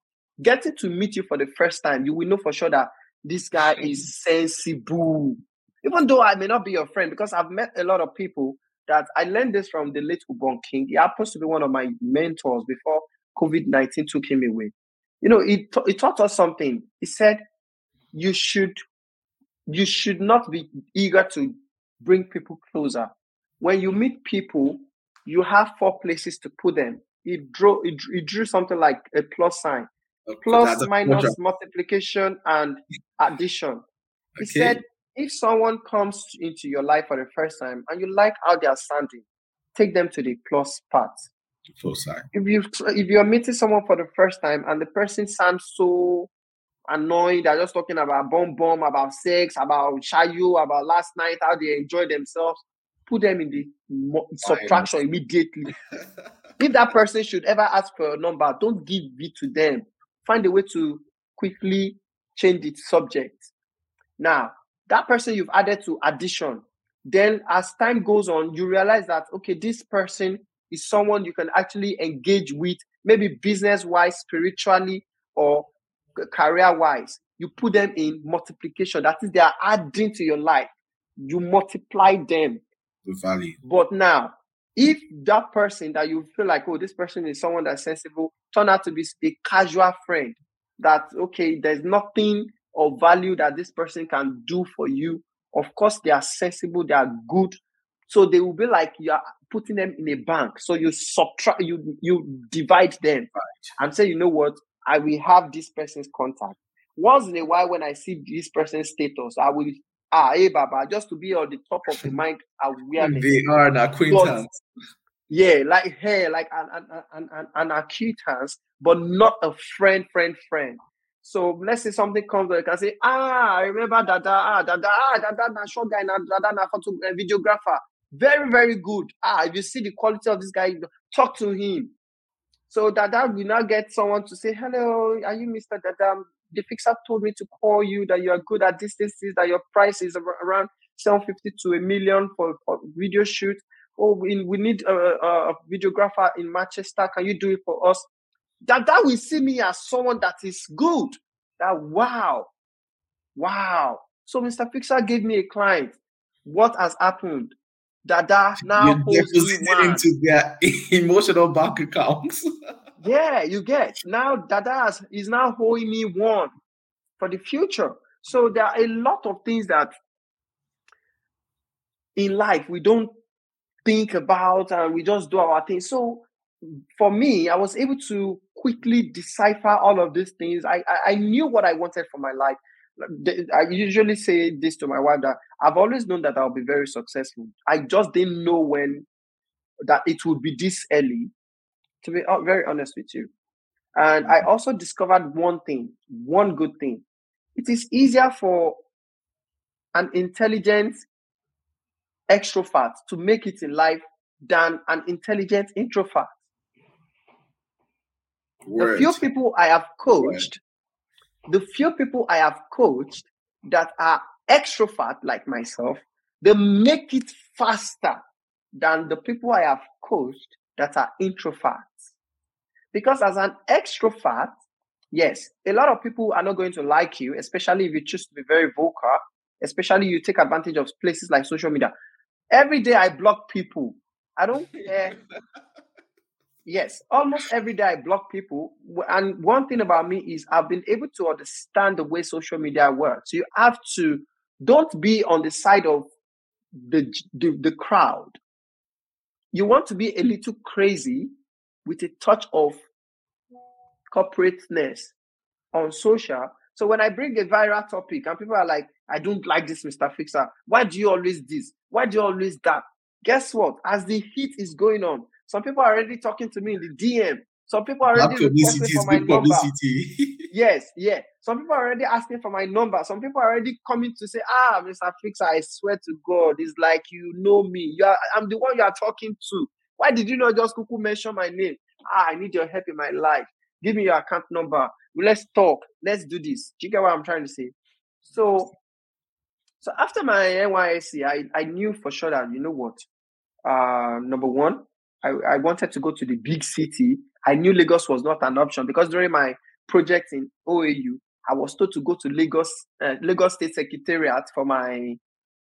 getting to meet you for the first time, you will know for sure that this guy is sensible. Even though I may not be your friend, because I've met a lot of people that I learned this from the late Ubon King. He happens to be one of my mentors before COVID 19 took him away. You know, he, he taught us something. He said, you should you should not be eager to bring people closer. When you meet people, you have four places to put them. Drew he drew, he drew something like a plus sign, plus, minus, multiplication, and addition. He okay. said if someone comes into your life for the first time and you like how they are sounding, take them to the plus part. Plus side. If you if you're meeting someone for the first time and the person sounds so annoyed, they're just talking about bomb bomb, about sex, about shayu, about last night, how they enjoy themselves, put them in the subtraction immediately. if that person should ever ask for a number, don't give it to them. Find a way to quickly change its subject. Now, that person you've added to addition, then as time goes on, you realize that okay, this person is someone you can actually engage with, maybe business wise, spiritually, or career wise. You put them in multiplication. That is, they are adding to your life. You multiply them. The value. But now, if that person that you feel like, oh, this person is someone that's sensible, turn out to be a casual friend, that okay, there's nothing of value that this person can do for you. Of course, they are sensible, they are good. So they will be like you are putting them in a bank. So you subtract, you you divide them right. and say, you know what, I will have this person's contact. Once in a while, when I see this person's status, I will ah hey Baba, just to be on the top of the mind awareness. They are an acquaintance. yeah, like hey, like an an, an, an, an acquaintance, but not a friend, friend, friend. So let's say something comes you can say, ah, I remember Dada, ah, Dada, ah, Dada, na short guy, na Dada, na photo, uh, videographer. Very, very good. Ah, if you see the quality of this guy, talk to him. So Dada will now get someone to say, hello, are you Mr. Dada? The fixer told me to call you that you are good at distances, that your price is around 750 to a million for, for video shoot. Oh, we, we need a, a, videographer in Manchester. Can you do it for us? That that will see me as someone that is good. That wow, wow. So Mr. Fixer gave me a client. What has happened? Dada now You're depositing into their emotional bank accounts. yeah, you get now Dada is now holding me one for the future. So there are a lot of things that in life we don't think about and we just do our thing. So for me, I was able to quickly decipher all of these things. I, I, I knew what I wanted for my life. I usually say this to my wife that I've always known that I'll be very successful. I just didn't know when that it would be this early, to be very honest with you. And I mm-hmm. also discovered one thing, one good thing. It is easier for an intelligent extrovert to make it in life than an intelligent introvert. The few people I have coached, the few people I have coached that are extrovert like myself, they make it faster than the people I have coached that are introverts. Because as an extrovert, yes, a lot of people are not going to like you, especially if you choose to be very vocal, especially you take advantage of places like social media. Every day I block people. I don't care Yes, almost every day I block people. And one thing about me is I've been able to understand the way social media works. So you have to don't be on the side of the, the, the crowd. You want to be a hmm. little crazy with a touch of corporateness on social. So when I bring a viral topic and people are like, I don't like this, Mr. Fixer. Why do you always this? Why do you always that? Guess what? As the heat is going on, some people are already talking to me in the DM. Some people are already requesting for my number. yes, yeah. Some people are already asking for my number. Some people are already coming to say, "Ah, Mr. Fixer, I swear to God, it's like you know me. You are, I'm the one you are talking to. Why did you not just kuku mention my name? Ah, I need your help in my life. Give me your account number. Let's talk. Let's do this. Do you get what I'm trying to say? So, so after my NYSC, I, I knew for sure that you know what. Uh, number one, I, I wanted to go to the big city. I knew Lagos was not an option because during my project in OAU, I was told to go to Lagos, uh, Lagos State Secretariat for my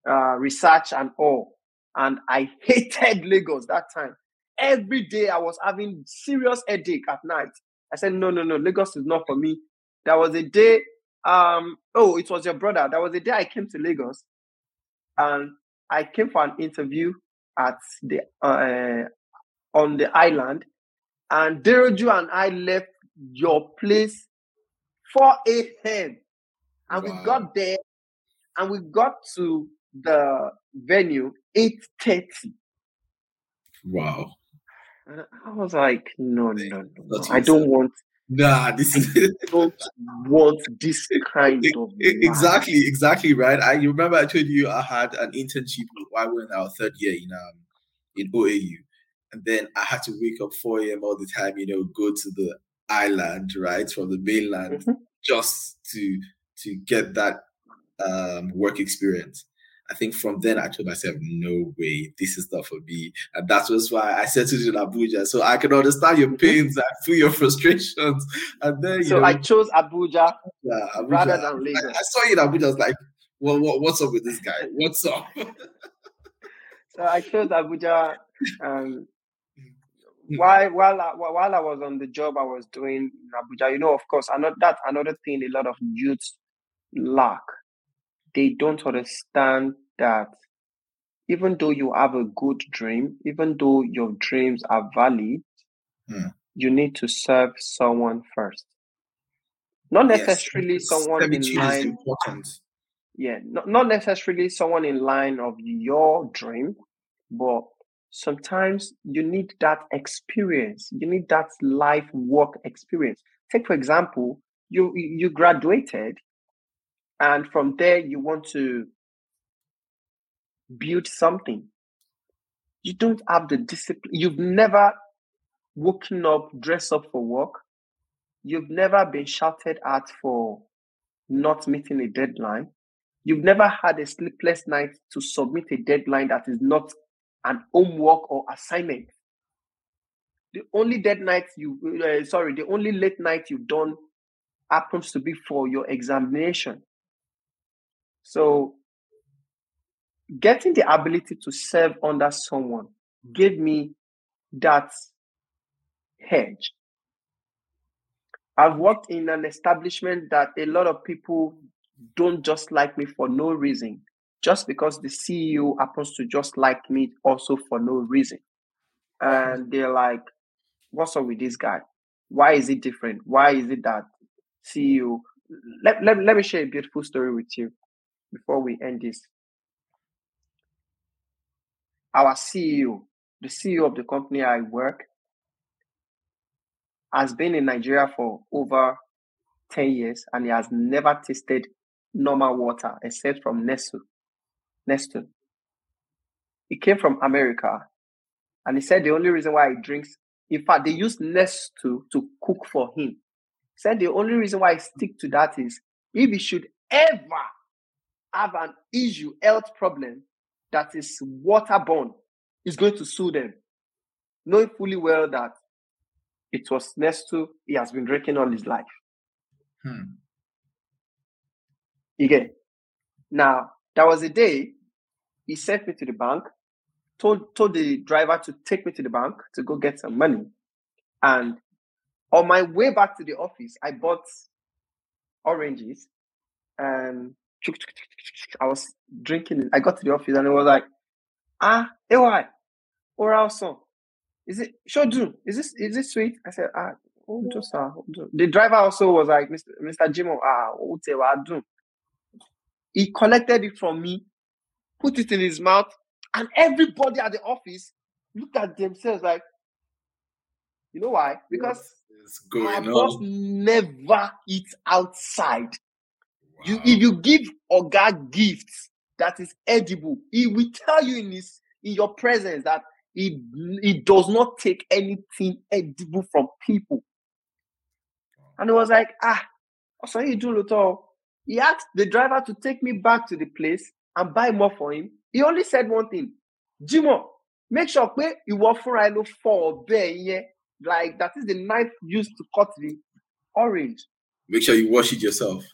uh, research and all. And I hated Lagos that time. Every day I was having serious headache at night. I said, no, no, no, Lagos is not for me. There was a day, um, oh, it was your brother. There was a day I came to Lagos and I came for an interview at the uh, on the island, and Deroju and I left your place 4 a.m. And wow. we got there and we got to the venue 8:30. Wow. And I was like, no, no, no, no. I don't want Nah, this is don't want this kind of exactly, life. exactly right. I you remember I told you I had an internship while we were in our third year in um in OAU, and then I had to wake up 4 a.m. all the time, you know, go to the island, right, from the mainland, mm-hmm. just to to get that um, work experience. I think from then I told myself, no way, this is not for me. And that was why I settled in Abuja. So I can understand your mm-hmm. pains and feel your frustrations. And then So know, I chose Abuja, yeah, Abuja, rather than Lagos. I, I, saw you in Abuja, I was like, well, what, what's up with this guy? What's up? so I chose Abuja um, while while I, while I was on the job I was doing in Abuja, you know, of course, another that another thing a lot of youths lack. They don't understand that even though you have a good dream, even though your dreams are valid, hmm. you need to serve someone first. Not necessarily yes, someone in line. Yeah, not, not necessarily someone in line of your dream, but sometimes you need that experience. You need that life work experience. Take for example you you graduated and from there you want to build something. You don't have the discipline you've never woken up dressed up for work. You've never been shouted at for not meeting a deadline. You've never had a sleepless night to submit a deadline that is not an homework or assignment. The only dead night you, uh, sorry, the only late night you've done happens to be for your examination. So, getting the ability to serve under someone gave me that hedge. I've worked in an establishment that a lot of people don't just like me for no reason just because the CEO happens to just like me also for no reason. And they're like, what's up with this guy? Why is it different? Why is it that CEO? Let, let, let me share a beautiful story with you before we end this. Our CEO, the CEO of the company I work, has been in Nigeria for over 10 years and he has never tasted normal water except from Nestle. Nestle. He came from America and he said the only reason why he drinks, in fact, they use Nestle to cook for him. He said the only reason why I stick to that is if he should ever have an issue, health problem that is waterborne, he's going to sue them, knowing fully well that it was Nestle he has been drinking all his life. Hmm. Again, now there was a day he sent me to the bank, told told the driver to take me to the bank to go get some money. And on my way back to the office, I bought oranges and I was drinking. I got to the office and it was like, ah, why? or also, is it Shoju? Is this is this sweet? I said, ah, oh, just uh, the driver also was like, Mr. Mr. Jimo, ah, what do. He collected it from me put it in his mouth, and everybody at the office looked at themselves like, you know why? Because my boss never eats outside. Wow. You, if you give Oga gifts that is edible, he will tell you in his in your presence that he, he does not take anything edible from people. And it was like, ah, what's you do, little. He asked the driver to take me back to the place and buy more for him he only said one thing Jimo make sure pé ìwọ fúnra ẹ ló fọ ọ̀bẹ yẹn like that is the knife used to cut the orange. Make sure you wash it yourself.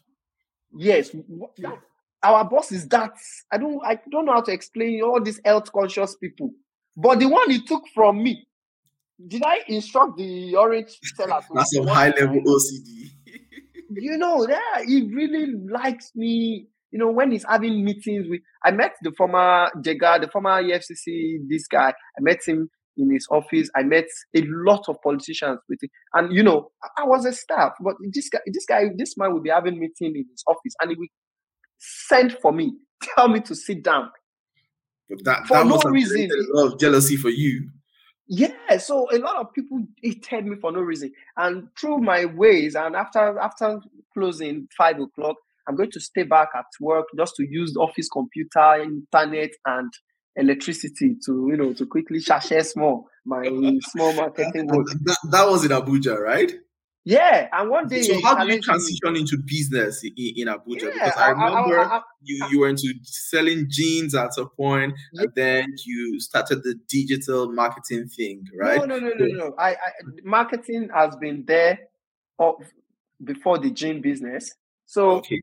Yes, that, our boss is that. I don't I don't know how to explain all these health conscious people. But the one he took from me, did I instruct the orange seller? That's some high level OCD. you know, yeah, he really likes me you know, when he's having meetings with, I met the former Jega, the former EFCC, this guy, I met him in his office. I met a lot of politicians with him. And, you know, I, I was a staff, but this guy, this guy, this man will be having meeting in his office and he will send for me, tell me to sit down. But that, for that no reason. a lot of jealousy for you. Yeah, so a lot of people hated me for no reason. And through my ways, and after after closing five o'clock, I'm going to stay back at work just to use the office computer, internet, and electricity to you know to quickly share small my small marketing work. That, that was in Abuja, right? Yeah, and one day. So how did you transition into business in, in Abuja? Yeah, because I remember I, I, I, you you were into selling jeans at a point, yeah. and then you started the digital marketing thing, right? No, no, no, no, no. I, marketing has been there of, before the jean business. So okay.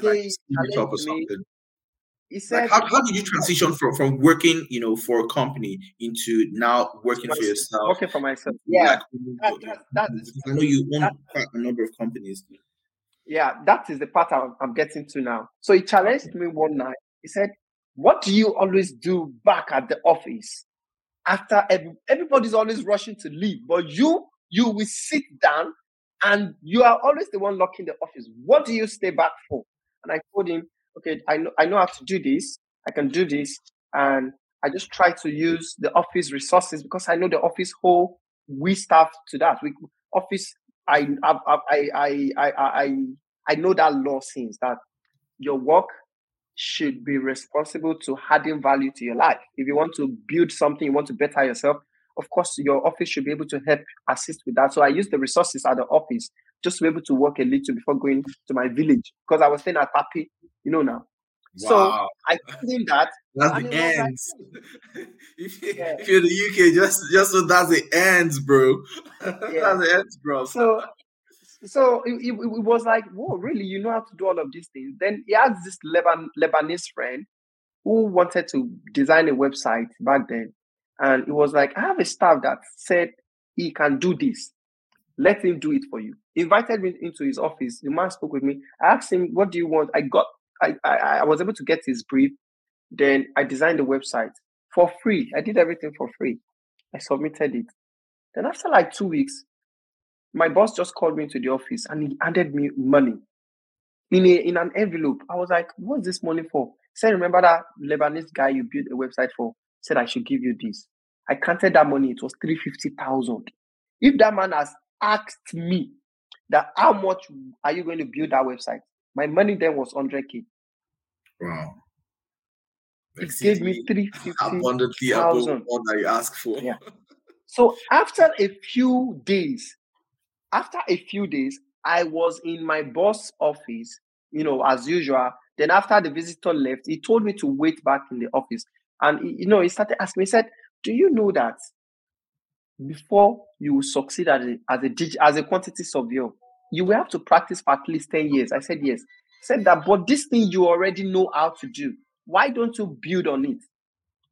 Day, like, me, he said, like how, how did you transition from, from working, you know, for a company into now working for yourself? Working for myself. Yeah. Like, that, that, that, I know you own quite a number of companies. Yeah, that is the part I'm, I'm getting to now. So he challenged me one night. He said, What do you always do back at the office? After every, everybody's always rushing to leave, but you you will sit down and you are always the one locking the office. What do you stay back for? And I told him, okay, I know I know how to do this. I can do this, and I just try to use the office resources because I know the office whole we staff to that. We office. I I I I I I, know that law since that your work should be responsible to adding value to your life. If you want to build something, you want to better yourself, of course, your office should be able to help assist with that. So I use the resources at the office just to be able to work a little before going to my village because I was staying at Papi you know now. Wow. So I him that. That's the ends. Like, if, you, yeah. if, you're the UK, just just so that's the ends, bro. Yeah. that's the ends, bro. So so it, it, it, was like, whoa, really? You know how to do all of these things? Then he has this Leban, Lebanese friend who wanted to design a website back then. And it was like, I have a staff that said he can do this. Let him do it for you. He invited me into his office. The man spoke with me. I asked him, What do you want? I got I, I, I was able to get his brief. Then I designed the website for free. I did everything for free. I submitted it. Then after like two weeks, my boss just called me into the office and he handed me money in a in an envelope. I was like, "What's this money for?" Said, "Remember that Lebanese guy you built a website for? Said I should give you this." I counted that money. It was three fifty thousand. If that man has asked me that how much are you going to build that website, my money then was hundred k. Wow. It gave me three fifty abundantly above what I asked for. Yeah. So after a few days, after a few days, I was in my boss' office, you know, as usual. Then after the visitor left, he told me to wait back in the office. And you know, he started asking me, he said, Do you know that before you succeed as a as a as a quantity surveyor, you will have to practice for at least 10 years? I said, Yes said that, but this thing you already know how to do. Why don't you build on it?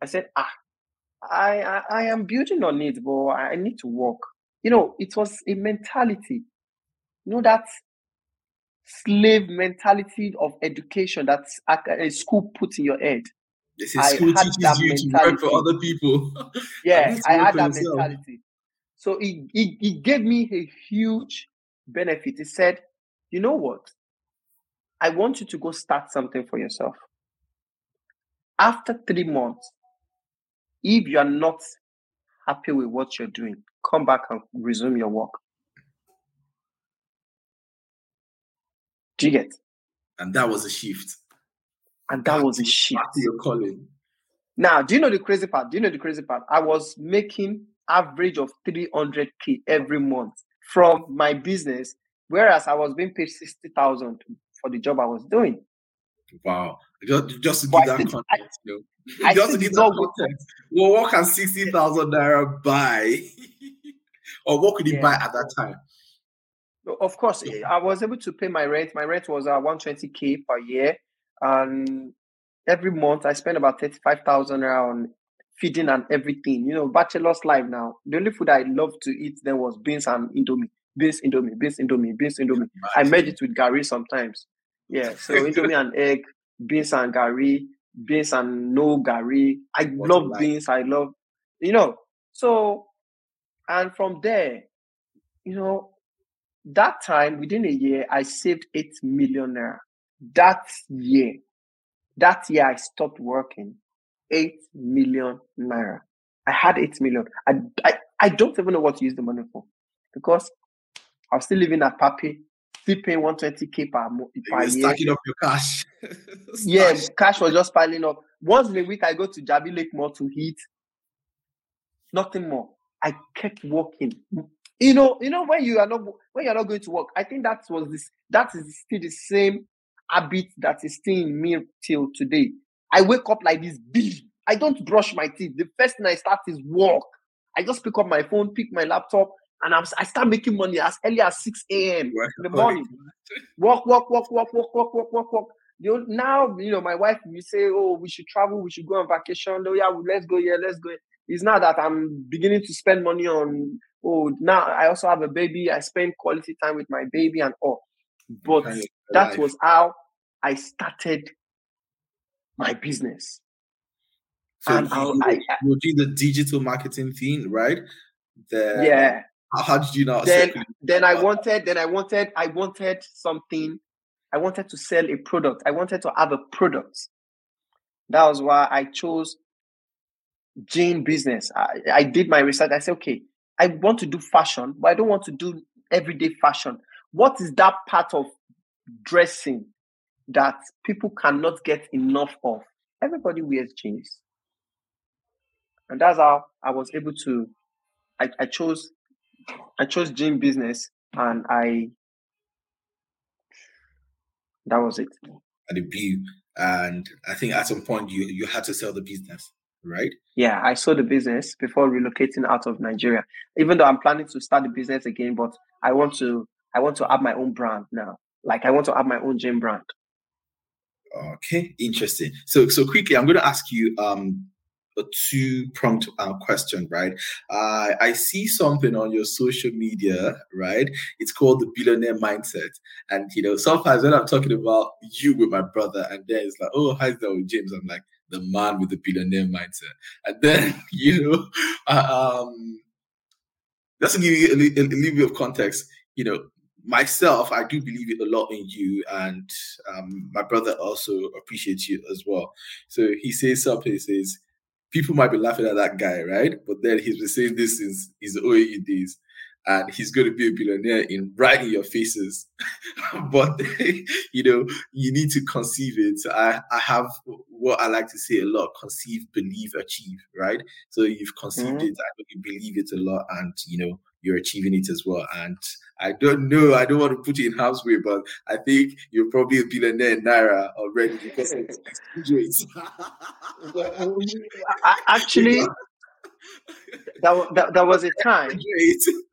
I said, ah, I, I, I am building on it, but I need to work. You know, it was a mentality. You know, that slave mentality of education that a school put in your head. This is school teaches you mentality. to work for other people. yeah, I had that yourself. mentality. So he, he, he gave me a huge benefit. He said, you know what? I want you to go start something for yourself. After three months, if you are not happy with what you're doing, come back and resume your work. Do you get? And that was a shift. And that was a shift. Your calling. Now, do you know the crazy part? Do you know the crazy part? I was making average of 300k every month from my business, whereas I was being paid 60,000 for the job I was doing. Wow. Just, just to give that context, you know. just to give that context. Well, what can 60,000 naira buy? or what could he yeah. buy at that time? Of course, I was able to pay my rent. My rent was uh, 120k per year. And every month I spend about 35,000 on feeding and everything. You know, bachelor's life now. The only food I love to eat then was beans and indomie beans indomie, beans indomie, beans indomie. I merge it with garri sometimes. Yeah, so indomie and egg, beans and garri, beans and no garri. I what love beans. I love, you know. So, and from there, you know, that time within a year, I saved eight million naira. That year, that year I stopped working, eight million naira. I had eight million. I, I, I don't even know what to use the money for because I was still living at Papi, still paying 120k per, per year. Stacking up your cash. yeah, cash was just piling up. Once in a week, I go to Jabi Lake Mall to eat. Nothing more. I kept working. You know, you know when you are not when you're not going to work. I think that was this. That is still the same habit that is still in me till today. I wake up like this. I don't brush my teeth. The first thing I start is work. I just pick up my phone, pick my laptop, and I'm, I start making money as early as 6 a.m. in the morning. Walk, walk, walk, walk, walk, walk, walk, walk, walk. You know, now, you know, my wife, we say, oh, we should travel, we should go on vacation. Oh, yeah, let's go here, let's go. It's not that I'm beginning to spend money on, oh, now I also have a baby. I spend quality time with my baby and all. But that was how I started my business. So and you, I, I, uh you do the digital marketing thing, right? The, yeah. How did you not? Then, then I wanted, then I wanted, I wanted something. I wanted to sell a product. I wanted to have a product. That was why I chose jean business. I, I did my research. I said, okay, I want to do fashion, but I don't want to do everyday fashion. What is that part of dressing that people cannot get enough of? Everybody wears jeans. And that's how I was able to I, I chose I chose gym business and I that was it. At the view. And I think at some point you you had to sell the business, right? Yeah, I sold the business before relocating out of Nigeria. Even though I'm planning to start the business again, but I want to I want to have my own brand now. Like I want to have my own gym brand. Okay, interesting. So so quickly, I'm going to ask you um a two prompt uh, question, right? Uh, I see something on your social media, right? It's called the billionaire mindset. And, you know, sometimes when I'm talking about you with my brother, and then it's like, oh, how's that with James? I'm like, the man with the billionaire mindset. And then, you know, uh, um, just to give you a, a, a little bit of context, you know, myself, I do believe it a lot in you, and um, my brother also appreciates you as well. So he says something. He says, people might be laughing at that guy, right? But then he's been saying this since his OAU days. And he's going to be a billionaire in right in your faces. but you know, you need to conceive it. I, I have what I like to say a lot: conceive, believe, achieve. Right. So you've conceived mm-hmm. it. I know you believe it a lot, and you know you're achieving it as well. And I don't know, I don't want to put you in harm's way, but I think you're probably a billionaire in Naira already because exchange Actually, that, that, that was a time.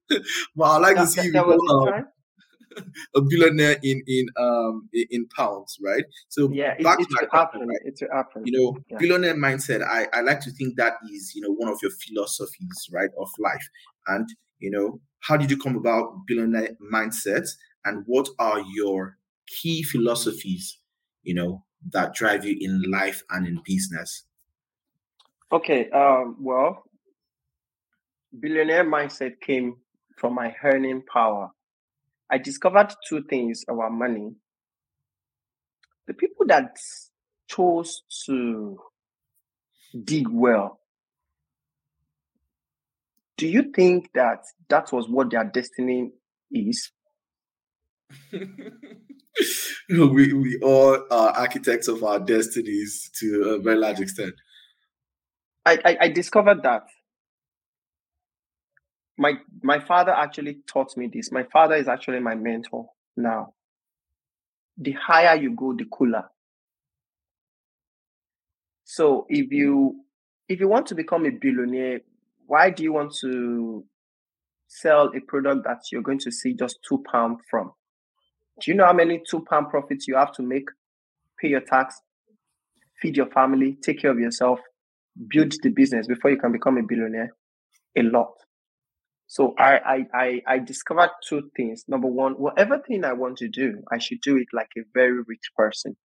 well, I like that, to see that, you was a, a billionaire in in um in pounds, right? So yeah, it, back it, to happen. Right? It will happen. You know, yeah. billionaire mindset. I I like to think that is you know one of your philosophies, right, of life. And you know, how did you come about billionaire mindset, and what are your key philosophies? You know, that drive you in life and in business. Okay. Um. Well, billionaire mindset came from my earning power I discovered two things about money. The people that chose to dig well, do you think that that was what their destiny is? we, we all are architects of our destinies to a very large extent. I, I, I discovered that my my father actually taught me this. My father is actually my mentor now. The higher you go, the cooler. So if you if you want to become a billionaire, why do you want to sell a product that you're going to see just two pound from? Do you know how many two pound profits you have to make? Pay your tax, feed your family, take care of yourself, build the business before you can become a billionaire? A lot. So I, I, I, I discovered two things. Number one, whatever thing I want to do, I should do it like a very rich person.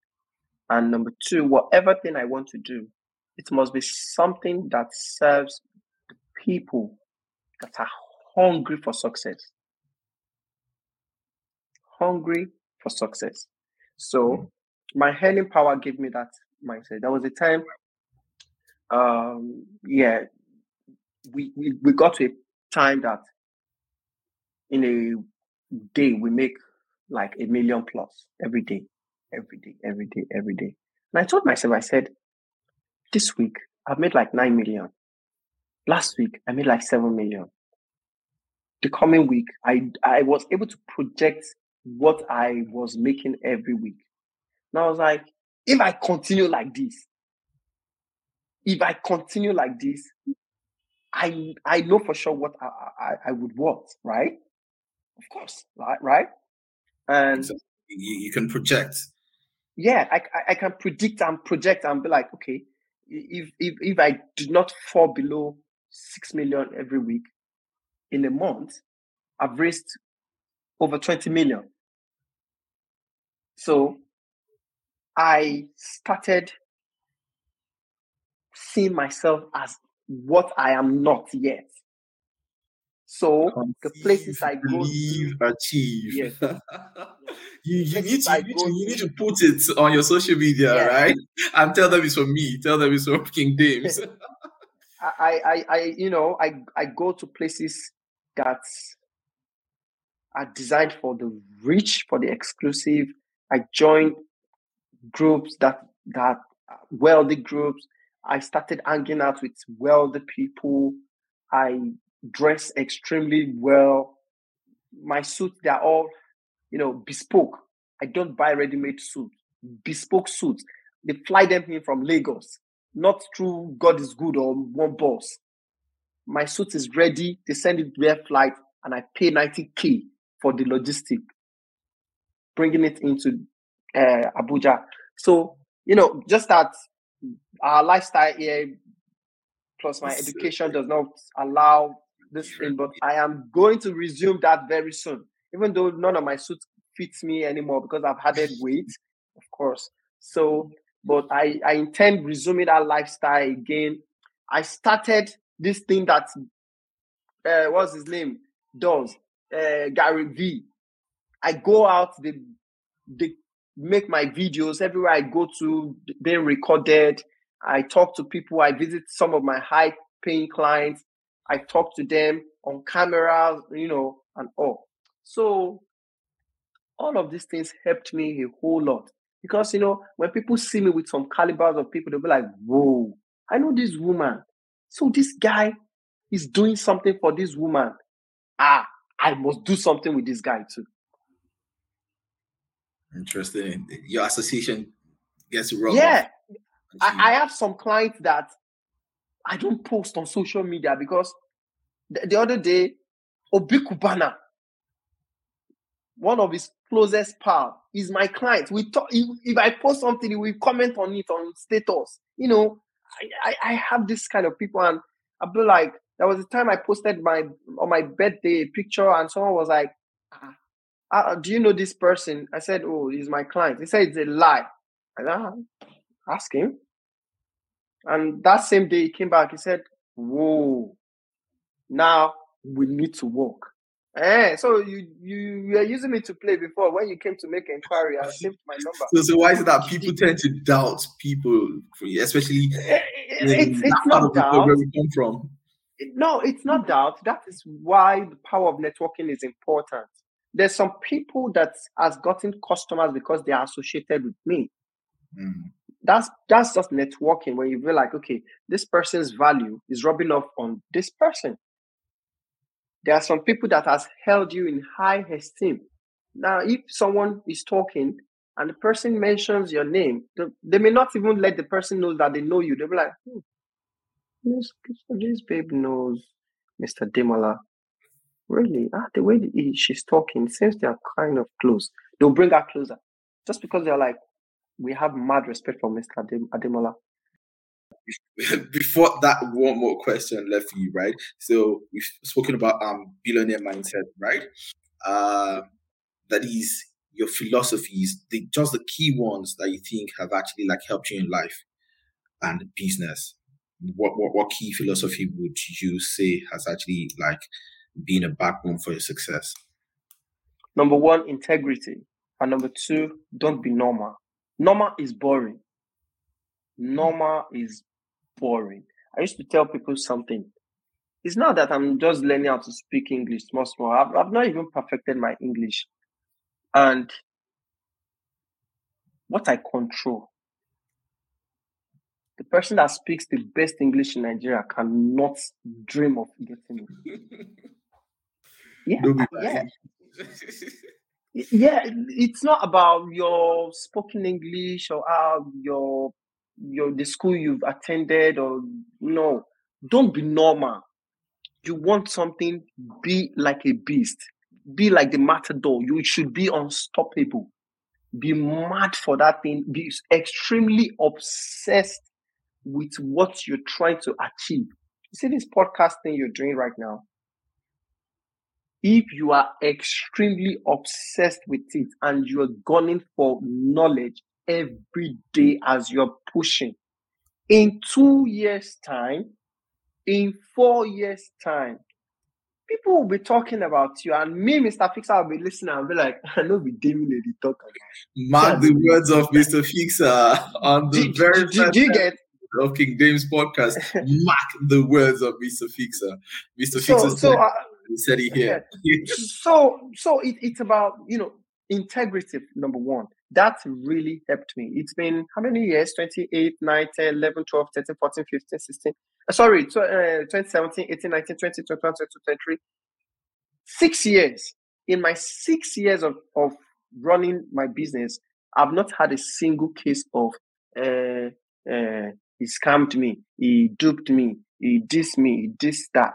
And number two, whatever thing I want to do, it must be something that serves people that are hungry for success. Hungry for success. So mm-hmm. my earning power gave me that mindset. There was a time, um, yeah, we, we, we got to a time that in a day we make like a million plus every day, every day, every day, every day. And I told myself, I said, this week I've made like nine million. Last week I made like seven million. The coming week, I I was able to project what I was making every week. And I was like, if I continue like this, if I continue like this, I I know for sure what I, I, I would want, right? Of course, right, right? And so you, you can project. Yeah, I, I can predict and project and be like, okay, if if if I do not fall below six million every week in a month, I've raised over 20 million. So I started seeing myself as what I am not yet. So Conceive, the places I go believe, to, achieve. Yes. you, you need to, you need to, you need to put it on your social media, yes. right? And tell them it's from me. Tell them it's from King Dems. I, I, I, you know, I, I go to places that are designed for the rich, for the exclusive. I join groups that that wealthy groups. I started hanging out with wealthy people. I dress extremely well. My suits, they're all, you know, bespoke. I don't buy ready-made suits, bespoke suits. They fly them in from Lagos, not through God is good or one boss. My suit is ready. They send it via flight, and I pay 90k for the logistic, bringing it into uh, Abuja. So you know, just that our lifestyle here plus my education does not allow this thing, but I am going to resume that very soon. Even though none of my suits fits me anymore because I've added weight, of course. So, but I, I intend resuming that lifestyle again. I started this thing that uh, what's his name does uh, Gary V. I go out, they they make my videos everywhere I go to, being recorded. I talk to people. I visit some of my high paying clients. I talk to them on camera, you know, and all. So all of these things helped me a whole lot because you know when people see me with some calibers of people, they'll be like, "Whoa, I know this woman. So this guy is doing something for this woman. Ah, I must do something with this guy too." Interesting. Your association gets wrong. Yeah, I, I have some clients that I don't post on social media because the, the other day, Obi Cubana, one of his closest pal, is my client. We talk. If, if I post something, he will comment on it on status. You know, I, I, have this kind of people, and I'll be like, there was a time I posted my on my birthday picture, and someone was like, ah, ah, "Do you know this person?" I said, "Oh, he's my client." He said it's a lie. And I ah, ask him. And that same day he came back, he said, Whoa, now we need to work. Eh, so you you were using me to play before when you came to make inquiry. I saved my number. So, so why is it that people tend to doubt people, especially eh, eh, it's, it's not doubt. where we come from? No, it's not doubt. That is why the power of networking is important. There's some people that has gotten customers because they are associated with me. Mm that's that's just networking when you feel like okay this person's value is rubbing off on this person there are some people that has held you in high esteem. Now if someone is talking and the person mentions your name they, may not even let the person know that they know you. They'll be like hmm, this, this babe knows mr demola. Really? Ah, the way she's talking seems they are kind of close. They'll bring her closer. Just because they're like we have mad respect for Mr. Ademola. Before that, one more question left for you, right? So we've spoken about um billionaire mindset, right? Uh, that is your philosophies, the just the key ones that you think have actually like helped you in life and business. What what what key philosophy would you say has actually like been a backbone for your success? Number one, integrity. And number two, don't be normal. Normal is boring. Normal is boring. I used to tell people something. it's not that I'm just learning how to speak English small, small. I've, I've not even perfected my English. And what I control, the person that speaks the best English in Nigeria cannot dream of getting it. Yeah, yeah. yeah, it's not about your spoken English or how your your the school you've attended or no. Don't be normal. You want something, be like a beast, be like the matador. You should be unstoppable. Be mad for that thing. Be extremely obsessed with what you're trying to achieve. You see this podcast thing you're doing right now? If you are extremely obsessed with it and you're gunning for knowledge every day as you're pushing, in two years' time, in four years' time, people will be talking about you, and me, Mr. Fixer, I'll be listening and be like, I know we Damien the talk. Mark the words of Mr. Fixer on the do, very do, do, do you get of King Dems podcast. Mark the words of Mr. Fixer. Mr. so Fixer so uh, said he here. so so it, it's about you know integrity number one. That really helped me. It's been how many years? 28 9 10 11 12 13 14 15 16 uh, sorry tw- uh, 2017 18 19 20 21 22 23 six years. In my six years of, of running my business i've not had a single case of uh, uh, he scammed me he duped me he dissed me he dissed that.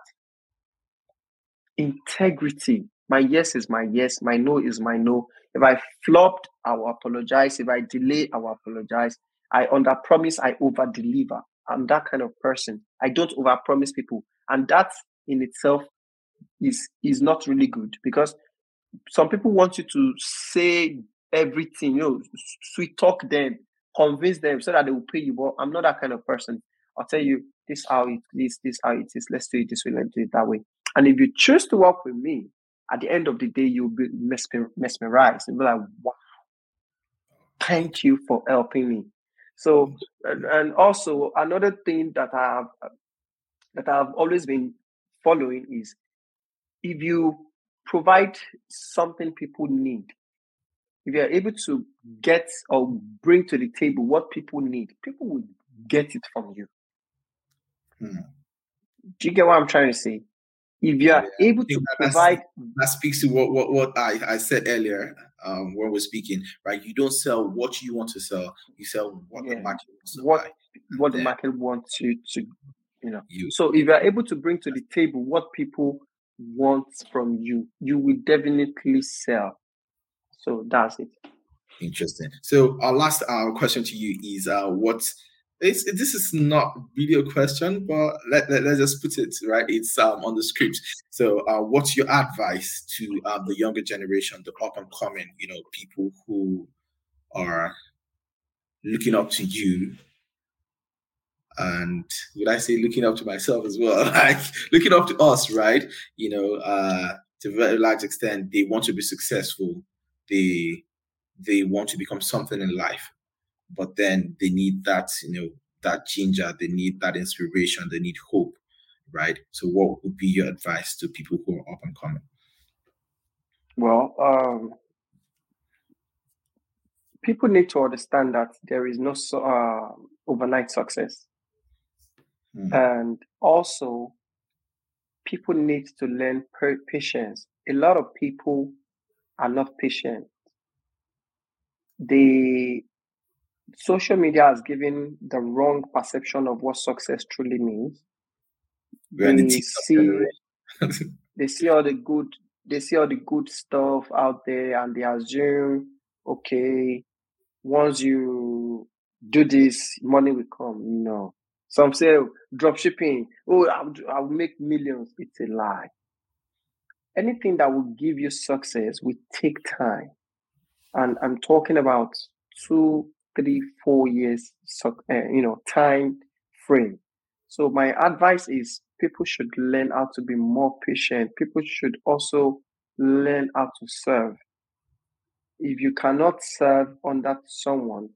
Integrity. My yes is my yes, my no is my no. If I flopped, I will apologize. If I delay, I will apologize. I under promise, I over deliver. I'm that kind of person. I don't over promise people. And that in itself is is not really good because some people want you to say everything, you know, sweet talk them, convince them so that they will pay you. But I'm not that kind of person. I'll tell you this how it is, this how it is. Let's do it this way, let's do it that way. And if you choose to work with me, at the end of the day, you'll be mesmer- mesmerized. You'll be like, wow, thank you for helping me. So, and, and also another thing that I have that I've always been following is if you provide something people need, if you're able to get or bring to the table what people need, people will get it from you. Hmm. Do you get what I'm trying to say? If you are Yeah, able to provide, That speaks to what what, what I, I said earlier um, when we're speaking, right? You don't sell what you want to sell, you sell what the market wants to What- buy. what the market wants you to, you know. You So if you are able to bring to the table what people want from you, you will definitely sell. So that's it. Interesting. So our last uh, question to you is uh, what it's, this is not really a question, but let, let, us just put it right. It's um, on the script. So uh, what's your advice to um, the younger generation, the up and coming, you know, people who are looking up to you? And would I say looking up to myself as well? like looking up to us, right? You know, uh, to a very large extent, they want to be successful. They they want to become something in life, but then they need that, you know, that ginger, they need that inspiration, they need hope, right? So, what would be your advice to people who are up and coming? Well, um, people need to understand that there is no so, uh, overnight success. Hmm. And also, people need to learn per- patience. A lot of people are not patient. The social media has given the wrong perception of what success truly means. We're in the They see, they see all the good, they see all the good stuff out there, and they assume, okay, once you do this, money will come. No. Some say drop shipping. Oh, I'll, oh, I'll make millions. It's a lie. Anything that will give you success will take time. And I'm talking about two, three, four years, uh, you know, time frame. So my advice is people should learn how to be more patient. People should also learn how to serve. If you cannot serve under someone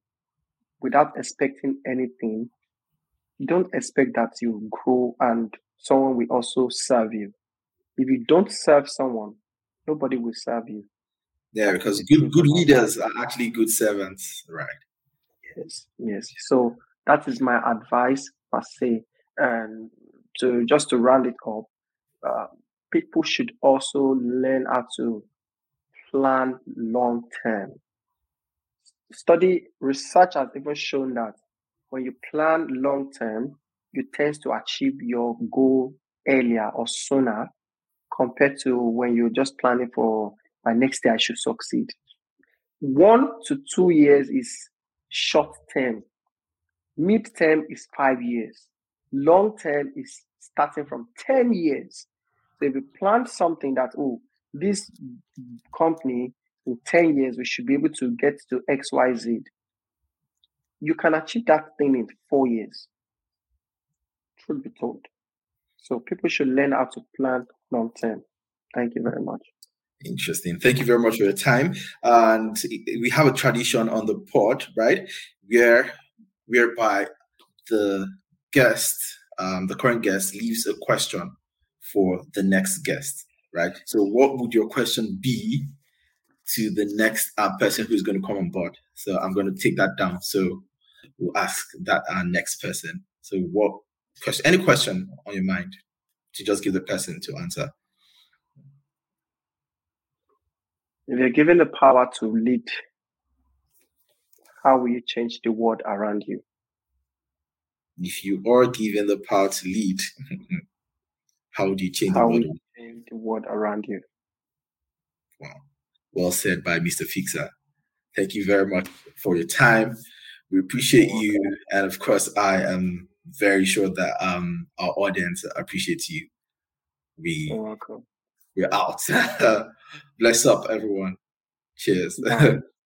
without expecting anything, don't expect that you grow and someone will also serve you. If you don't serve someone, nobody will serve you. Yeah, because good good leaders are actually good servants, right? Yes, yes. So that is my advice per se. And to just to round it up, uh, people should also learn how to plan long term. Study research has even shown that when you plan long term, you tend to achieve your goal earlier or sooner compared to when you're just planning for by next year I should succeed. One to two years is short term. Mid term is five years. Long term is starting from 10 years. So if you plan something that, oh, this company in 10 years, we should be able to get to XYZ, you can achieve that thing in four years. Truth be told. So people should learn how to plan long term. Thank you very much. Interesting. Thank you very much for your time. And we have a tradition on the pod, right? Where whereby the guest, um, the current guest, leaves a question for the next guest, right? So, what would your question be to the next uh, person who's going to come on board? So, I'm going to take that down. So, we'll ask that our uh, next person. So, what question? Any question on your mind to just give the person to answer? If you're given the power to lead, how will you change the world around you? If you are given the power to lead, how do you change how the world? Will you change the world around you? Wow. Well said by Mr. Fixer. Thank you very much for your time. We appreciate you. And of course, I am very sure that um, our audience appreciates you. We, You're welcome. We're out. Bless up, everyone. Cheers.